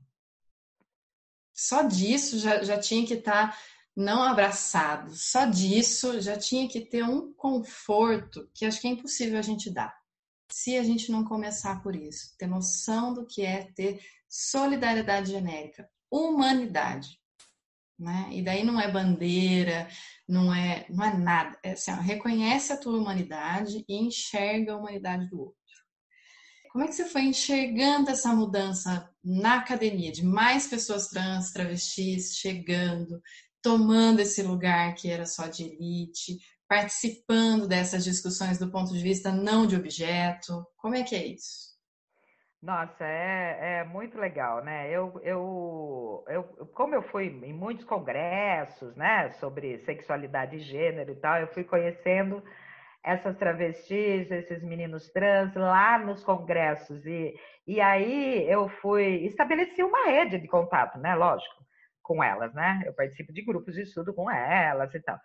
Só disso já, já tinha que estar tá não abraçado, só disso já tinha que ter um conforto que acho que é impossível a gente dar. Se a gente não começar por isso, ter noção do que é ter solidariedade genérica, humanidade. Né? E daí não é bandeira, não é, não é nada. É assim, ó, reconhece a tua humanidade e enxerga a humanidade do outro. Como é que você foi enxergando essa mudança na academia, de mais pessoas trans, travestis chegando, tomando esse lugar que era só de elite, participando dessas discussões do ponto de vista não de objeto? Como é que é isso? Nossa, é, é muito legal, né? Eu, eu, eu, como eu fui em muitos congressos, né, sobre sexualidade e gênero e tal, eu fui conhecendo essas travestis, esses meninos trans lá nos congressos e, e aí eu fui estabeleci uma rede de contato, né? Lógico, com elas, né? Eu participo de grupos de estudo com elas e tal.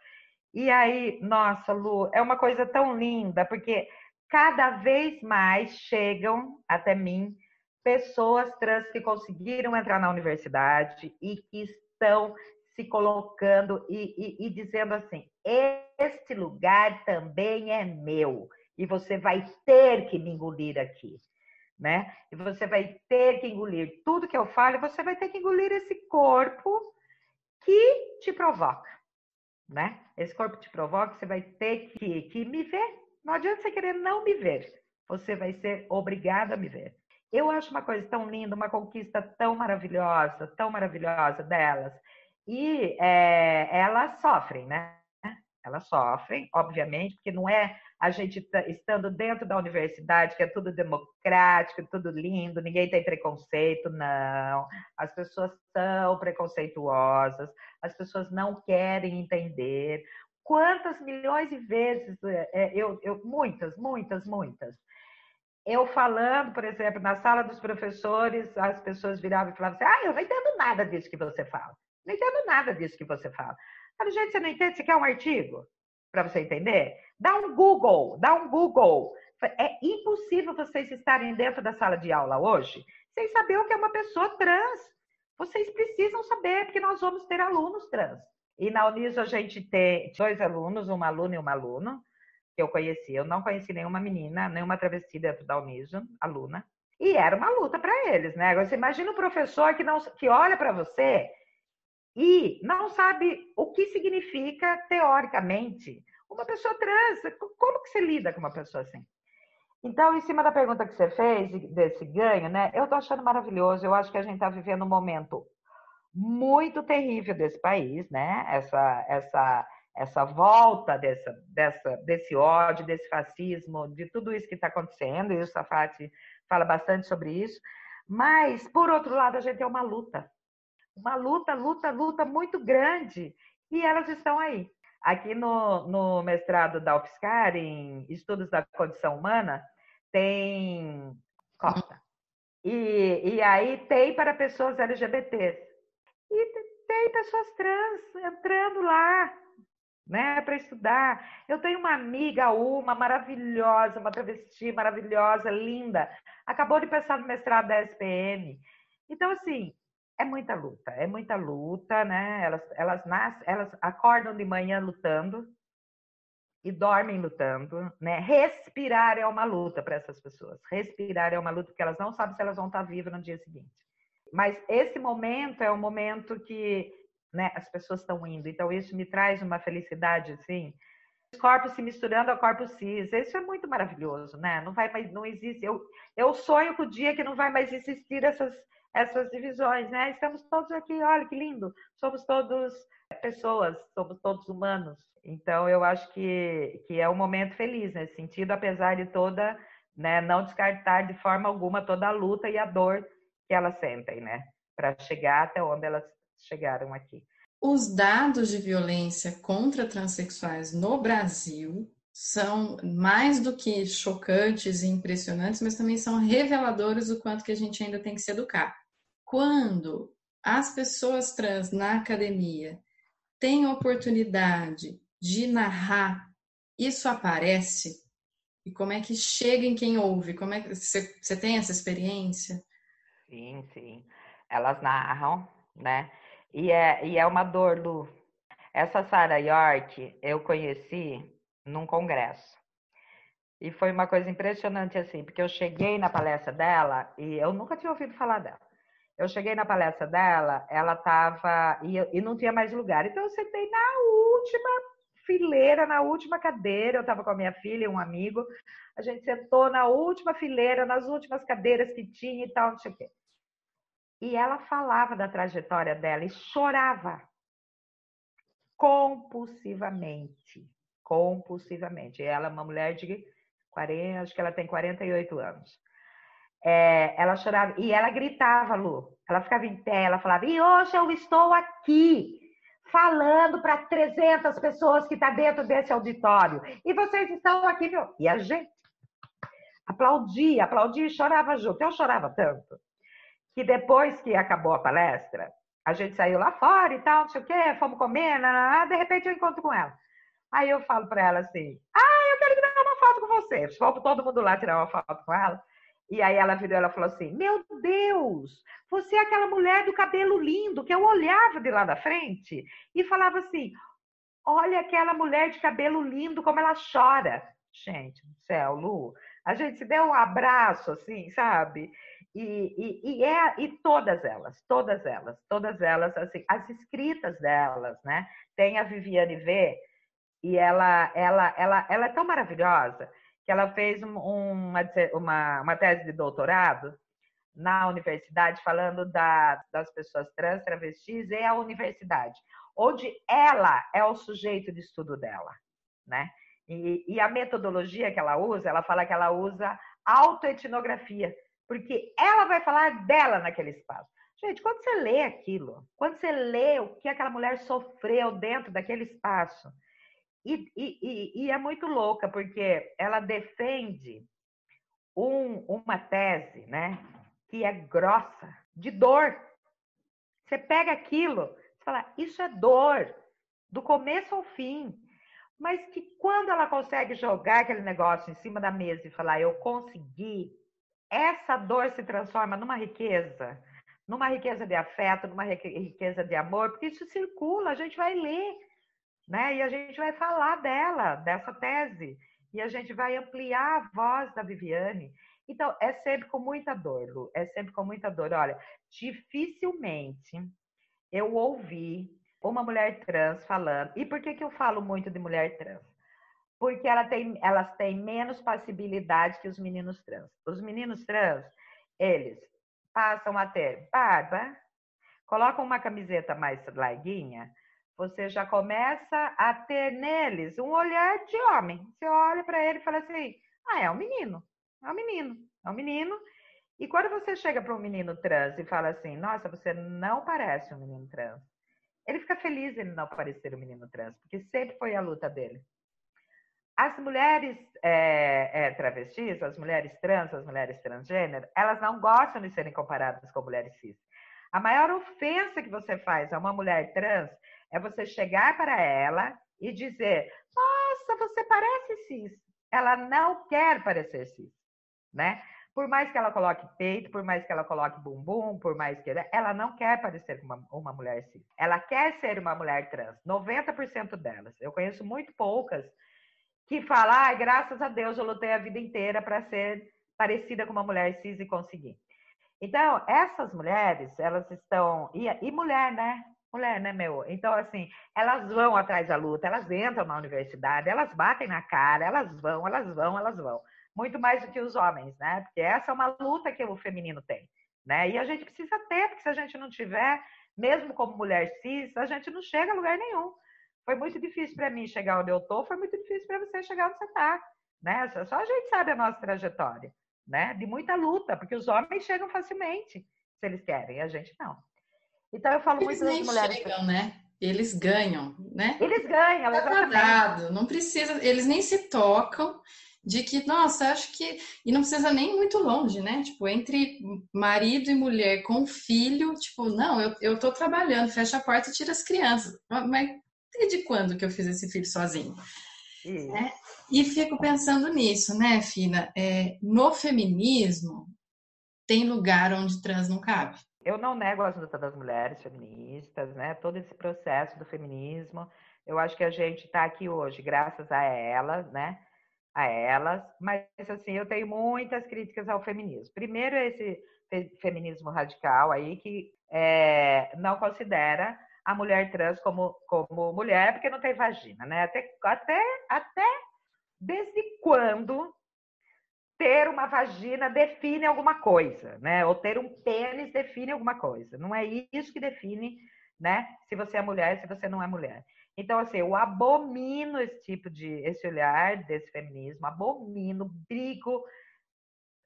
E aí, nossa, Lu, é uma coisa tão linda porque cada vez mais chegam até mim pessoas trans que conseguiram entrar na universidade e que estão se colocando e, e, e dizendo assim: este lugar também é meu e você vai ter que me engolir aqui. Né? E você vai ter que engolir tudo que eu falo, você vai ter que engolir esse corpo que te provoca, né? Esse corpo te provoca, você vai ter que, que me ver não adianta você querer não me ver. Você vai ser obrigada a me ver. Eu acho uma coisa tão linda, uma conquista tão maravilhosa, tão maravilhosa delas. E é, elas sofrem, né? Elas sofrem, obviamente, porque não é a gente estando dentro da universidade, que é tudo democrático, tudo lindo, ninguém tem preconceito, não. As pessoas são preconceituosas, as pessoas não querem entender quantas milhões de vezes, é, é, eu, eu, muitas, muitas, muitas. Eu falando, por exemplo, na sala dos professores, as pessoas viravam e falavam assim: ah, eu não entendo nada disso que você fala. Não entendo nada disso que você fala. Falei, gente, você não entende? Você quer um artigo para você entender? Dá um Google, dá um Google. É impossível vocês estarem dentro da sala de aula hoje sem saber o que é uma pessoa trans. Vocês precisam saber, porque nós vamos ter alunos trans. E na Uniso a gente tem dois alunos, uma aluna e um aluno. que eu conheci. Eu não conheci nenhuma menina, nenhuma travesti dentro da Unision, aluna. E era uma luta para eles, né? Agora, você imagina um professor que, não, que olha para você e não sabe o que significa, teoricamente, uma pessoa trans. Como que você lida com uma pessoa assim? Então, em cima da pergunta que você fez, desse ganho, né? Eu tô achando maravilhoso. Eu acho que a gente está vivendo um momento muito terrível desse país, né? Essa, essa, essa volta dessa, dessa, desse ódio, desse fascismo, de tudo isso que está acontecendo, e o Safati fala bastante sobre isso. Mas, por outro lado, a gente tem uma luta. Uma luta, luta, luta muito grande. E elas estão aí. Aqui no, no mestrado da UFSCar, em Estudos da Condição Humana, tem cota. E, e aí tem para pessoas LGBTs. E tem pessoas trans entrando lá, né, para estudar. Eu tenho uma amiga, uma maravilhosa, uma travesti maravilhosa, linda, acabou de passar no mestrado da SPM. Então, assim, é muita luta, é muita luta, né? Elas, elas nascem, elas acordam de manhã lutando e dormem lutando, né? Respirar é uma luta para essas pessoas. Respirar é uma luta porque elas não sabem se elas vão estar vivas no dia seguinte. Mas esse momento é o momento que né, as pessoas estão indo. Então, isso me traz uma felicidade, assim. Os corpos se misturando a corpos cis. Isso é muito maravilhoso, né? Não vai mais, não existe. Eu, eu sonho com o dia que não vai mais existir essas, essas divisões, né? Estamos todos aqui, olha que lindo. Somos todos pessoas, somos todos humanos. Então, eu acho que, que é um momento feliz nesse sentido, apesar de toda, né, não descartar de forma alguma toda a luta e a dor que elas sentem, né? Para chegar até onde elas chegaram aqui. Os dados de violência contra transexuais no Brasil são mais do que chocantes e impressionantes, mas também são reveladores do quanto que a gente ainda tem que se educar. Quando as pessoas trans na academia têm oportunidade de narrar, isso aparece? E como é que chega em quem ouve? Como é que você, tem essa experiência? Sim, sim. Elas narram, né? E é, e é uma dor do. Essa Sarah York eu conheci num congresso. E foi uma coisa impressionante, assim, porque eu cheguei na palestra dela e eu nunca tinha ouvido falar dela. Eu cheguei na palestra dela, ela estava. E, e não tinha mais lugar. Então eu sentei na última fileira, na última cadeira. Eu estava com a minha filha e um amigo. A gente sentou na última fileira, nas últimas cadeiras que tinha e tal, não sei o quê. E ela falava da trajetória dela e chorava compulsivamente. Compulsivamente. Ela é uma mulher de 40, acho que ela tem 48 anos. É, ela chorava e ela gritava, Lu. Ela ficava em pé, ela falava: E hoje eu estou aqui falando para 300 pessoas que estão tá dentro desse auditório. E vocês estão aqui, viu? E a gente aplaudia, aplaudia e chorava junto. Eu chorava tanto que depois que acabou a palestra, a gente saiu lá fora e tal, não sei o quê, fomos comer, de repente eu encontro com ela. Aí eu falo para ela assim: Ah, eu quero tirar uma foto com você. Fomos todo mundo lá tirar uma foto com ela. E aí ela virou ela falou assim: Meu Deus, você é aquela mulher do cabelo lindo que eu olhava de lá da frente e falava assim: Olha aquela mulher de cabelo lindo, como ela chora. Gente do céu, Lu, a gente se deu um abraço, assim, sabe? E, e, e, é, e todas elas, todas elas, todas elas, assim, as escritas delas, né? Tem a Viviane V, e ela, ela, ela, ela é tão maravilhosa que ela fez uma, uma, uma tese de doutorado na universidade falando da, das pessoas trans, travestis e a universidade, onde ela é o sujeito de estudo dela, né? E, e a metodologia que ela usa, ela fala que ela usa autoetnografia, porque ela vai falar dela naquele espaço. Gente, quando você lê aquilo, quando você lê o que aquela mulher sofreu dentro daquele espaço, e, e, e é muito louca, porque ela defende um, uma tese, né, que é grossa, de dor. Você pega aquilo, você fala, isso é dor, do começo ao fim. Mas que quando ela consegue jogar aquele negócio em cima da mesa e falar, eu consegui, essa dor se transforma numa riqueza, numa riqueza de afeto, numa riqueza de amor, porque isso circula, a gente vai ler né? E a gente vai falar dela, dessa tese. e a gente vai ampliar a voz da Viviane. Então, é sempre com muita dor, Lu, é sempre com muita dor. Olha, dificilmente eu ouvi uma mulher trans falando. E por que, que eu falo muito de mulher trans? Porque ela tem, elas têm menos passibilidade que os meninos trans. Os meninos trans, eles passam a ter barba, colocam uma camiseta mais larguinha, você já começa a ter neles um olhar de homem. Você olha para ele e fala assim: ah, é um menino, é um menino, é um menino. E quando você chega para um menino trans e fala assim: nossa, você não parece um menino trans, ele fica feliz em não parecer um menino trans, porque sempre foi a luta dele. As mulheres é, é, travestis, as mulheres trans, as mulheres transgênero, elas não gostam de serem comparadas com mulheres cis. A maior ofensa que você faz a uma mulher trans é você chegar para ela e dizer: Nossa, você parece cis. Ela não quer parecer cis, né? Por mais que ela coloque peito, por mais que ela coloque bumbum, por mais que ela não quer parecer uma, uma mulher cis. Ela quer ser uma mulher trans. 90% delas. Eu conheço muito poucas que falam: ah, graças a Deus eu lutei a vida inteira para ser parecida com uma mulher cis e conseguir. Então, essas mulheres, elas estão. E, e mulher, né? Mulher, né, meu? Então, assim, elas vão atrás da luta, elas entram na universidade, elas batem na cara, elas vão, elas vão, elas vão. Muito mais do que os homens, né? Porque essa é uma luta que o feminino tem, né? E a gente precisa ter, porque se a gente não tiver, mesmo como mulher cis, a gente não chega a lugar nenhum. Foi muito difícil para mim chegar onde eu tô, foi muito difícil para você chegar onde você tá, né? Só a gente sabe a nossa trajetória, né? De muita luta, porque os homens chegam facilmente, se eles querem, a gente não. Então eu falo eles muito das mulheres. Chegam, né? Eles ganham, né? Eles ganham, tá Não precisa, eles nem se tocam de que, nossa, acho que. E não precisa nem muito longe, né? Tipo, entre marido e mulher com filho, tipo, não, eu, eu tô trabalhando, fecha a porta e tira as crianças. Mas desde quando que eu fiz esse filho sozinho? É, e fico pensando nisso, né, Fina? É, no feminismo, tem lugar onde trans não cabe eu não nego as lutas das mulheres feministas, né? Todo esse processo do feminismo. Eu acho que a gente está aqui hoje graças a elas, né? A elas. Mas, assim, eu tenho muitas críticas ao feminismo. Primeiro, esse feminismo radical aí que é, não considera a mulher trans como, como mulher porque não tem vagina, né? Até, até, até desde quando ter uma vagina define alguma coisa, né? Ou ter um pênis define alguma coisa. Não é isso que define, né? Se você é mulher, se você não é mulher. Então, assim, eu abomino esse tipo de, esse olhar desse feminismo, abomino, brigo.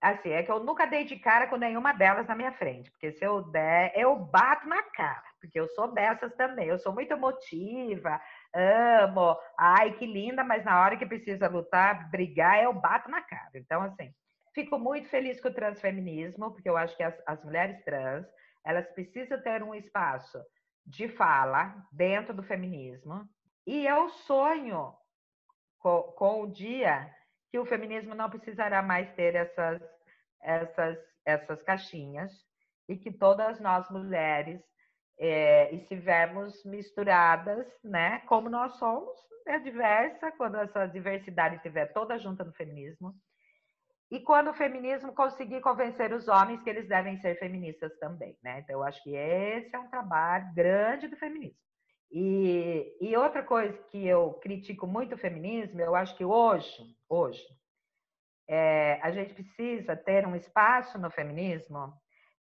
Assim, é que eu nunca dei de cara com nenhuma delas na minha frente, porque se eu der, eu bato na cara, porque eu sou dessas também. Eu sou muito emotiva, amo, ai que linda, mas na hora que precisa lutar, brigar, eu bato na cara. Então, assim, fico muito feliz com o transfeminismo, porque eu acho que as, as mulheres trans, elas precisam ter um espaço de fala dentro do feminismo. E eu sonho com, com o dia que o feminismo não precisará mais ter essas, essas, essas caixinhas e que todas nós mulheres é, estivermos misturadas, né? Como nós somos, é diversa, quando essa diversidade estiver toda junta no feminismo. E quando o feminismo conseguir convencer os homens que eles devem ser feministas também, né? Então, eu acho que esse é um trabalho grande do feminismo. E, e outra coisa que eu critico muito o feminismo, eu acho que hoje, hoje, é, a gente precisa ter um espaço no feminismo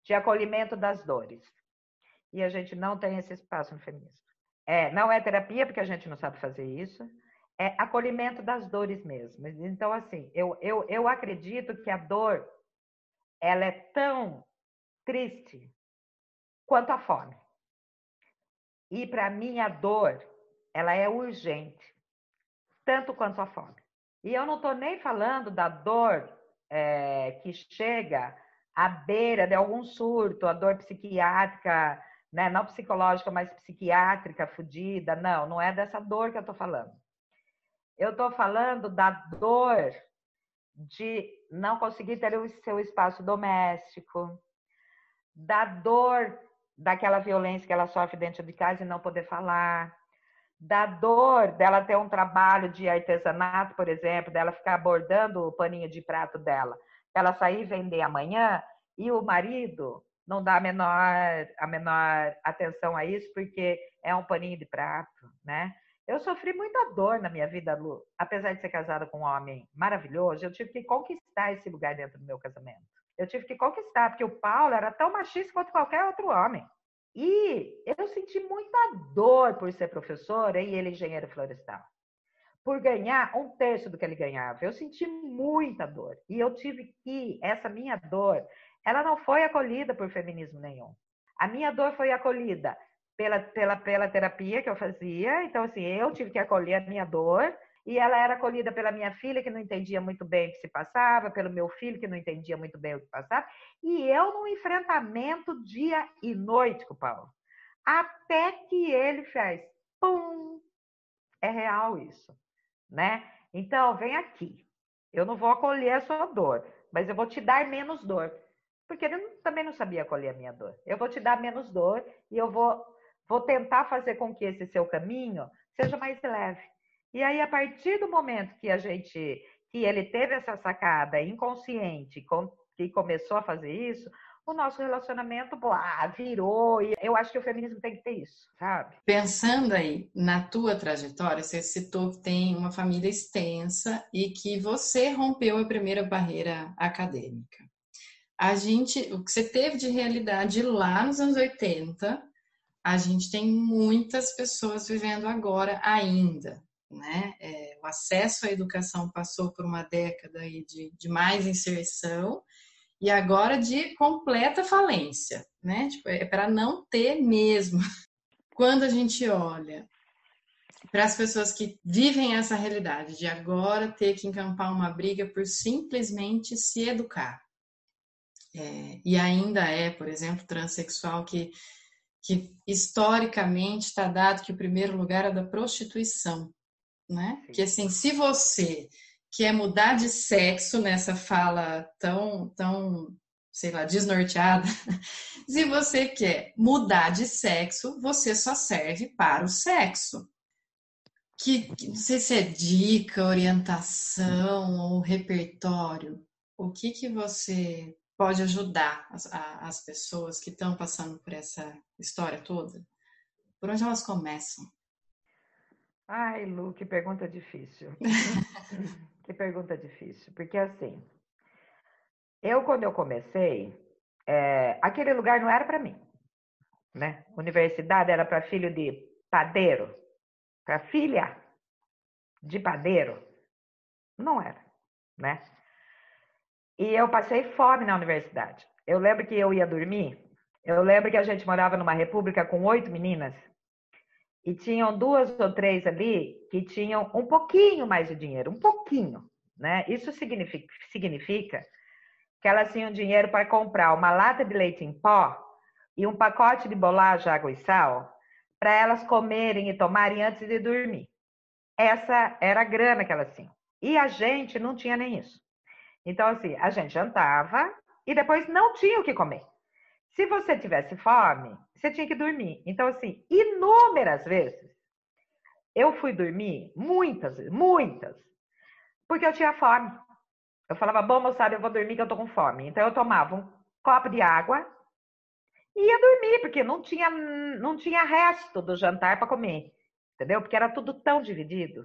de acolhimento das dores e a gente não tem esse espaço no feminismo. É, não é terapia, porque a gente não sabe fazer isso, é acolhimento das dores mesmo. Então, assim, eu, eu, eu acredito que a dor ela é tão triste quanto a fome. E para mim a dor, ela é urgente, tanto quanto a fome. E eu não estou nem falando da dor é, que chega à beira de algum surto, a dor psiquiátrica né? Não psicológica, mas psiquiátrica, fodida. Não, não é dessa dor que eu estou falando. Eu estou falando da dor de não conseguir ter o seu espaço doméstico, da dor daquela violência que ela sofre dentro de casa e não poder falar, da dor dela ter um trabalho de artesanato, por exemplo, dela ficar bordando o paninho de prato dela, ela sair vender amanhã e o marido não dá a menor, a menor atenção a isso porque é um paninho de prato, né? Eu sofri muita dor na minha vida, Lu. Apesar de ser casada com um homem maravilhoso, eu tive que conquistar esse lugar dentro do meu casamento. Eu tive que conquistar, porque o Paulo era tão machista quanto qualquer outro homem. E eu senti muita dor por ser professora e ele engenheiro florestal. Por ganhar um terço do que ele ganhava. Eu senti muita dor. E eu tive que, essa minha dor, ela não foi acolhida por feminismo nenhum. A minha dor foi acolhida pela, pela, pela terapia que eu fazia. Então, assim, eu tive que acolher a minha dor. E ela era acolhida pela minha filha, que não entendia muito bem o que se passava, pelo meu filho, que não entendia muito bem o que passava. E eu num enfrentamento dia e noite com o Paulo. Até que ele fez, pum! É real isso, né? Então, vem aqui. Eu não vou acolher a sua dor, mas eu vou te dar menos dor. Porque ele também não sabia acolher a minha dor. Eu vou te dar menos dor e eu vou Vou tentar fazer com que esse seu caminho seja mais leve. E aí, a partir do momento que a gente, que ele teve essa sacada inconsciente, que começou a fazer isso, o nosso relacionamento blá, virou. E eu acho que o feminismo tem que ter isso, sabe? Pensando aí na tua trajetória, você citou que tem uma família extensa e que você rompeu a primeira barreira acadêmica. A gente, o que você teve de realidade lá nos anos 80, a gente tem muitas pessoas vivendo agora ainda. Né? É, o acesso à educação passou por uma década aí de, de mais inserção e agora de completa falência, né? Tipo, é para não ter mesmo. Quando a gente olha para as pessoas que vivem essa realidade de agora ter que encampar uma briga por simplesmente se educar. É, e ainda é, por exemplo, transexual que que historicamente está dado que o primeiro lugar é da prostituição, né? Que assim, se você quer mudar de sexo nessa fala tão, tão, sei lá, desnorteada, se você quer mudar de sexo, você só serve para o sexo. Que, que não sei se é dica, orientação ou repertório. O que que você pode ajudar as, as pessoas que estão passando por essa história toda? Por onde elas começam? Ai, Lu, que pergunta difícil. que pergunta difícil. Porque assim, eu quando eu comecei, é, aquele lugar não era para mim, né? Universidade era para filho de padeiro, para filha de padeiro, não era, né? E eu passei fome na universidade. Eu lembro que eu ia dormir. Eu lembro que a gente morava numa república com oito meninas. E tinham duas ou três ali que tinham um pouquinho mais de dinheiro, um pouquinho, né? Isso significa, significa que elas tinham dinheiro para comprar uma lata de leite em pó e um pacote de bolacha, água e sal para elas comerem e tomarem antes de dormir. Essa era a grana que elas tinham. E a gente não tinha nem isso. Então, assim, a gente jantava e depois não tinha o que comer. Se você tivesse fome, você tinha que dormir. Então, assim, inúmeras vezes eu fui dormir, muitas muitas, porque eu tinha fome. Eu falava, bom, moçada, eu vou dormir que eu tô com fome. Então, eu tomava um copo de água e ia dormir, porque não tinha, não tinha resto do jantar para comer, entendeu? Porque era tudo tão dividido.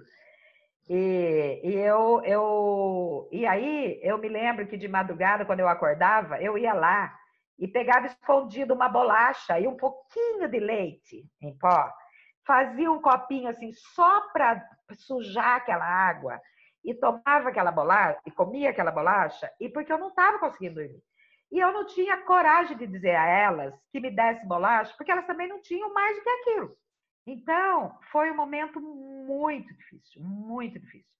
E, e, eu, eu, e aí eu me lembro que de madrugada, quando eu acordava, eu ia lá e pegava escondido uma bolacha e um pouquinho de leite em pó, fazia um copinho assim só para sujar aquela água e tomava aquela bolacha e comia aquela bolacha e porque eu não estava conseguindo dormir. E eu não tinha coragem de dizer a elas que me desse bolacha, porque elas também não tinham mais do que aquilo. Então, foi um momento muito difícil, muito difícil.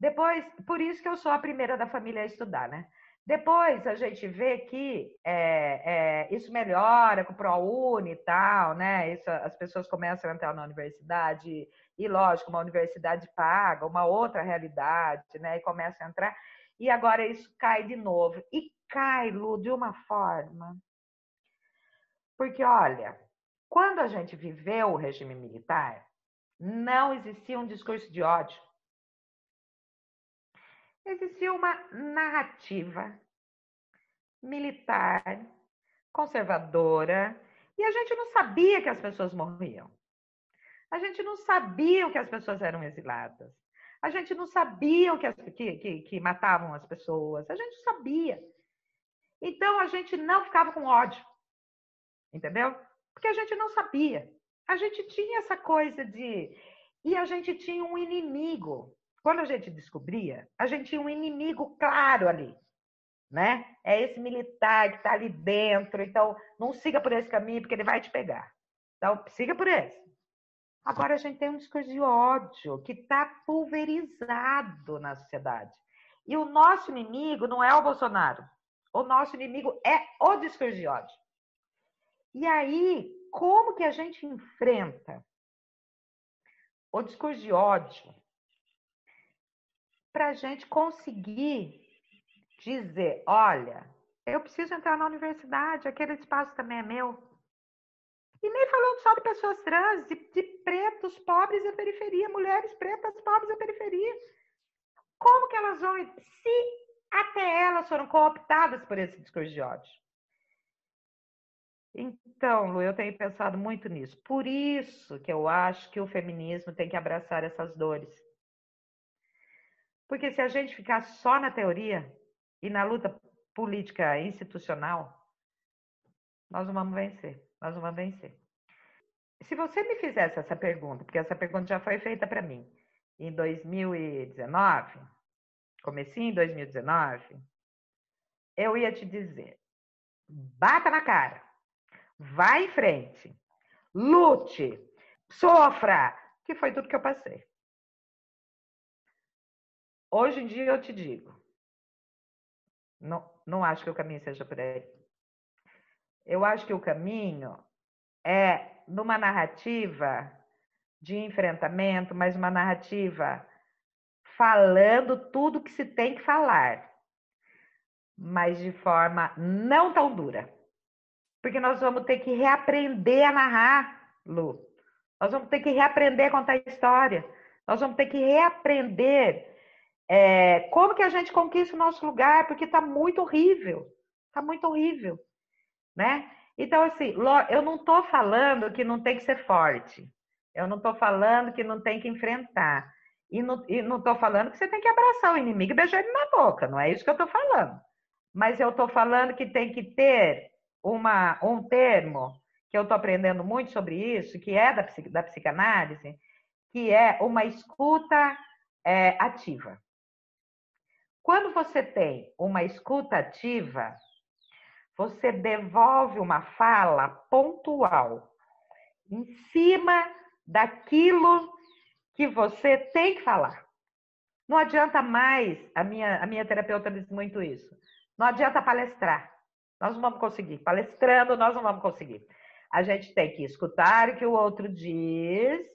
Depois, por isso que eu sou a primeira da família a estudar, né? Depois a gente vê que é, é, isso melhora com o ProUni e tal, né? Isso, as pessoas começam a entrar na universidade, e lógico, uma universidade paga, uma outra realidade, né? E começam a entrar. E agora isso cai de novo. E cai, Lu, de uma forma. Porque, olha, quando a gente viveu o regime militar, não existia um discurso de ódio. Existia uma narrativa militar, conservadora, e a gente não sabia que as pessoas morriam. A gente não sabia que as pessoas eram exiladas. A gente não sabia que, as, que, que, que matavam as pessoas. A gente sabia. Então a gente não ficava com ódio. Entendeu? Porque a gente não sabia. A gente tinha essa coisa de. E a gente tinha um inimigo. Quando a gente descobria, a gente tinha um inimigo claro ali. Né? É esse militar que está ali dentro. Então, não siga por esse caminho, porque ele vai te pegar. Então, siga por esse. Agora a gente tem um discurso de ódio que está pulverizado na sociedade. E o nosso inimigo não é o Bolsonaro. O nosso inimigo é o discurso de ódio. E aí, como que a gente enfrenta o discurso de ódio para a gente conseguir dizer, olha, eu preciso entrar na universidade, aquele espaço também é meu. E nem falando só de pessoas trans, de, de pretos, pobres e periferia, mulheres pretas, pobres e periferia. Como que elas vão, se até elas foram cooptadas por esse discurso de ódio? Então, Lu, eu tenho pensado muito nisso. Por isso que eu acho que o feminismo tem que abraçar essas dores. Porque se a gente ficar só na teoria e na luta política institucional, nós não vamos vencer. Nós não vamos vencer. Se você me fizesse essa pergunta, porque essa pergunta já foi feita para mim em 2019, comecinho em 2019, eu ia te dizer: bata na cara Vá em frente. Lute. Sofra. Que foi tudo que eu passei. Hoje em dia eu te digo. Não, não acho que o caminho seja por aí. Eu acho que o caminho é numa narrativa de enfrentamento, mas uma narrativa falando tudo que se tem que falar, mas de forma não tão dura. Porque nós vamos ter que reaprender a narrar, Lu. Nós vamos ter que reaprender a contar história. Nós vamos ter que reaprender é, como que a gente conquista o nosso lugar, porque está muito horrível. Está muito horrível. Né? Então, assim, eu não estou falando que não tem que ser forte. Eu não estou falando que não tem que enfrentar. E não estou falando que você tem que abraçar o inimigo e beijar ele na boca. Não é isso que eu estou falando. Mas eu estou falando que tem que ter uma, um termo que eu estou aprendendo muito sobre isso, que é da, da psicanálise, que é uma escuta é, ativa. Quando você tem uma escuta ativa, você devolve uma fala pontual em cima daquilo que você tem que falar. Não adianta mais, a minha, a minha terapeuta diz muito isso, não adianta palestrar. Nós não vamos conseguir. Palestrando, nós não vamos conseguir. A gente tem que escutar o que o outro diz,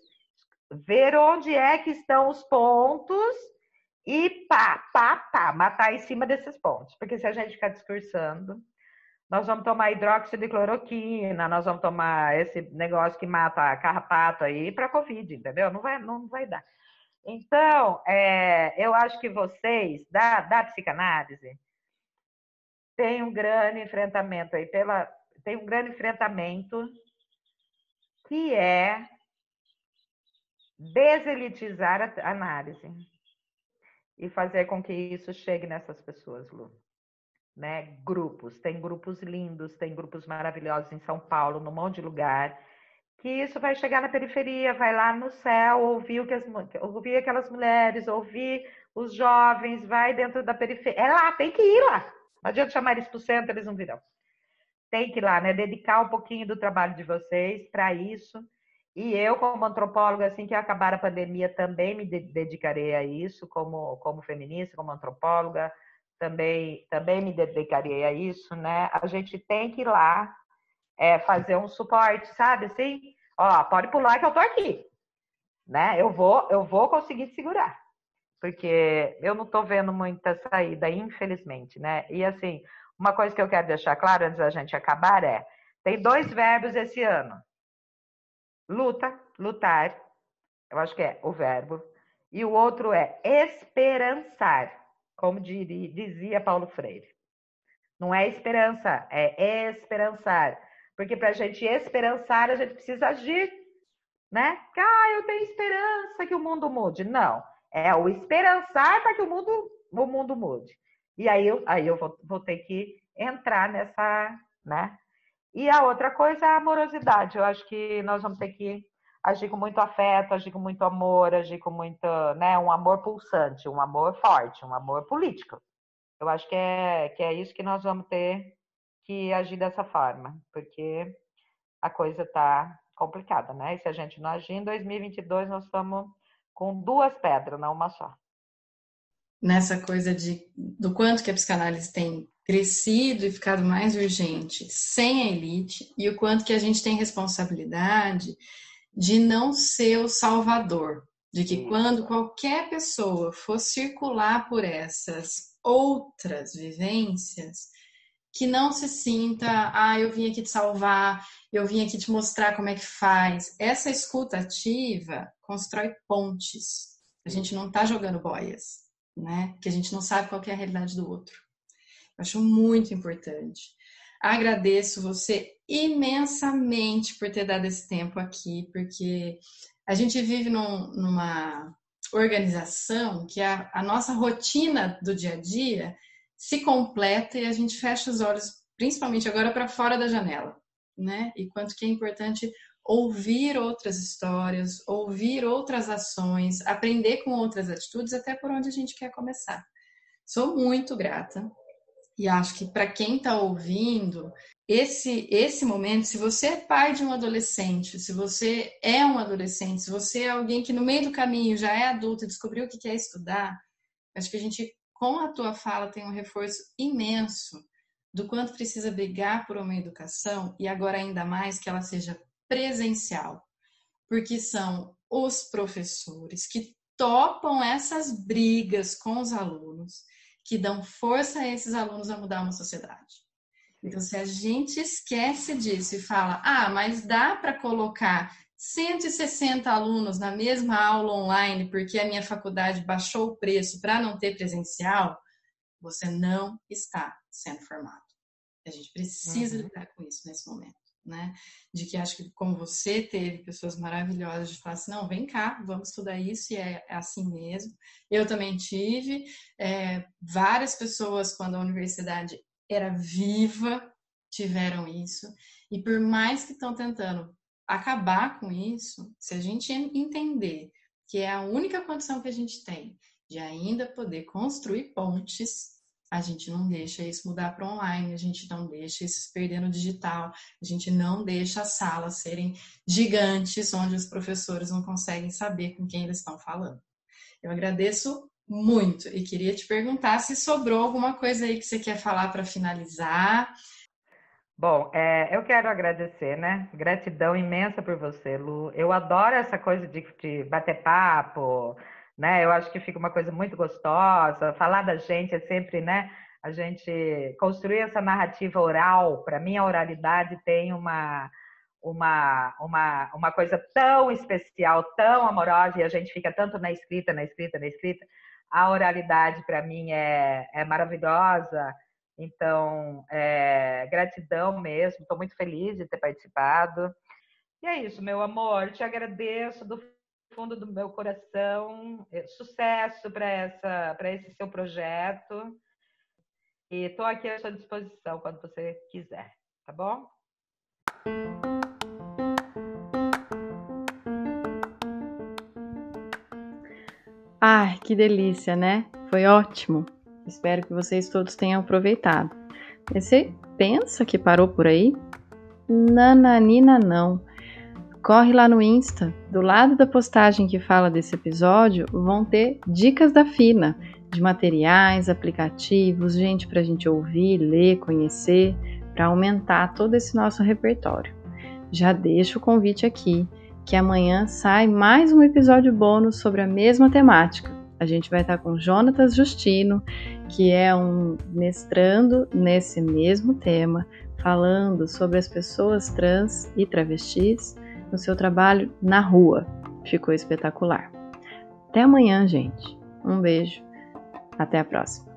ver onde é que estão os pontos e pá, pá, pá, matar em cima desses pontos. Porque se a gente ficar discursando, nós vamos tomar hidróxido de cloroquina, nós vamos tomar esse negócio que mata carrapato aí para Covid, entendeu? Não vai, não vai dar. Então, é, eu acho que vocês, da, da psicanálise, tem um grande enfrentamento aí pela tem um grande enfrentamento que é deselitizar a análise e fazer com que isso chegue nessas pessoas, Lu. Né? Grupos, tem grupos lindos, tem grupos maravilhosos em São Paulo, num monte de lugar, que isso vai chegar na periferia, vai lá no céu, ouvir o que as, ouvir aquelas mulheres, ouvir os jovens, vai dentro da periferia. É lá, tem que ir lá. Não adianta chamar eles para o centro, eles não virão. Tem que ir lá, né? Dedicar um pouquinho do trabalho de vocês para isso. E eu, como antropóloga, assim que acabar a pandemia, também me dedicarei a isso, como, como feminista, como antropóloga, também, também me dedicarei a isso, né? A gente tem que ir lá é, fazer um suporte, sabe? Assim, ó, pode pular que eu tô aqui, né? Eu vou, eu vou conseguir segurar porque eu não estou vendo muita saída, infelizmente, né? E assim, uma coisa que eu quero deixar claro antes da gente acabar é: tem dois verbos esse ano: luta, lutar, Eu acho que é o verbo. E o outro é esperançar, como diria, dizia Paulo Freire. Não é esperança, é esperançar. Porque para a gente esperançar, a gente precisa agir, né? Ah, eu tenho esperança que o mundo mude. Não, é o esperançar para que o mundo, o mundo mude. E aí eu, aí eu vou, vou ter que entrar nessa, né? E a outra coisa é a amorosidade. Eu acho que nós vamos ter que agir com muito afeto, agir com muito amor, agir com muito, né, um amor pulsante, um amor forte, um amor político. Eu acho que é, que é isso que nós vamos ter que agir dessa forma, porque a coisa está complicada, né? E se a gente não agir, em 2022 nós estamos com duas pedras, não uma só. Nessa coisa de do quanto que a psicanálise tem crescido e ficado mais urgente sem a elite e o quanto que a gente tem responsabilidade de não ser o salvador, de que quando qualquer pessoa for circular por essas outras vivências, que não se sinta, ah, eu vim aqui te salvar, eu vim aqui te mostrar como é que faz. Essa escuta ativa constrói pontes. A gente não está jogando boias, né? Que a gente não sabe qual é a realidade do outro. Acho muito importante. Agradeço você imensamente por ter dado esse tempo aqui, porque a gente vive num, numa organização que a, a nossa rotina do dia a dia se completa e a gente fecha os olhos, principalmente agora, para fora da janela, né? E quanto que é importante ouvir outras histórias, ouvir outras ações, aprender com outras atitudes, até por onde a gente quer começar. Sou muito grata e acho que para quem está ouvindo, esse, esse momento, se você é pai de um adolescente, se você é um adolescente, se você é alguém que no meio do caminho já é adulto e descobriu o que quer estudar, acho que a gente, com a tua fala, tem um reforço imenso do quanto precisa brigar por uma educação e agora ainda mais que ela seja presencial, porque são os professores que topam essas brigas com os alunos que dão força a esses alunos a mudar uma sociedade. Então, se a gente esquece disso e fala, ah, mas dá para colocar 160 alunos na mesma aula online porque a minha faculdade baixou o preço para não ter presencial, você não está sendo formado. A gente precisa uhum. lidar com isso nesse momento né? De que acho que como você teve pessoas maravilhosas de falar assim, não, vem cá, vamos estudar isso e é, é assim mesmo. Eu também tive é, várias pessoas quando a universidade era viva tiveram isso e por mais que estão tentando acabar com isso, se a gente entender que é a única condição que a gente tem de ainda poder construir pontes a gente não deixa isso mudar para online, a gente não deixa isso se perder no digital, a gente não deixa as salas serem gigantes onde os professores não conseguem saber com quem eles estão falando. Eu agradeço muito e queria te perguntar se sobrou alguma coisa aí que você quer falar para finalizar. Bom, é, eu quero agradecer, né? Gratidão imensa por você, Lu. Eu adoro essa coisa de, de bater papo, né? Eu acho que fica uma coisa muito gostosa. Falar da gente é sempre, né? A gente construir essa narrativa oral. Para mim, a oralidade tem uma uma, uma, uma coisa tão especial, tão amorosa, e a gente fica tanto na escrita, na escrita, na escrita. A oralidade, para mim, é, é maravilhosa. Então, é, gratidão mesmo. Estou muito feliz de ter participado. E é isso, meu amor. Te agradeço do fundo do meu coração. É, sucesso para esse seu projeto. E estou aqui à sua disposição quando você quiser, tá bom? Ai, que delícia, né? Foi ótimo. Espero que vocês todos tenham aproveitado. Você pensa que parou por aí? Nananina não. Corre lá no Insta, do lado da postagem que fala desse episódio, vão ter dicas da Fina, de materiais, aplicativos, gente para a gente ouvir, ler, conhecer, para aumentar todo esse nosso repertório. Já deixo o convite aqui, que amanhã sai mais um episódio bônus sobre a mesma temática. A gente vai estar com Jonatas Justino, que é um mestrando nesse mesmo tema, falando sobre as pessoas trans e travestis no seu trabalho na rua. ficou espetacular. Até amanhã, gente. Um beijo. Até a próxima.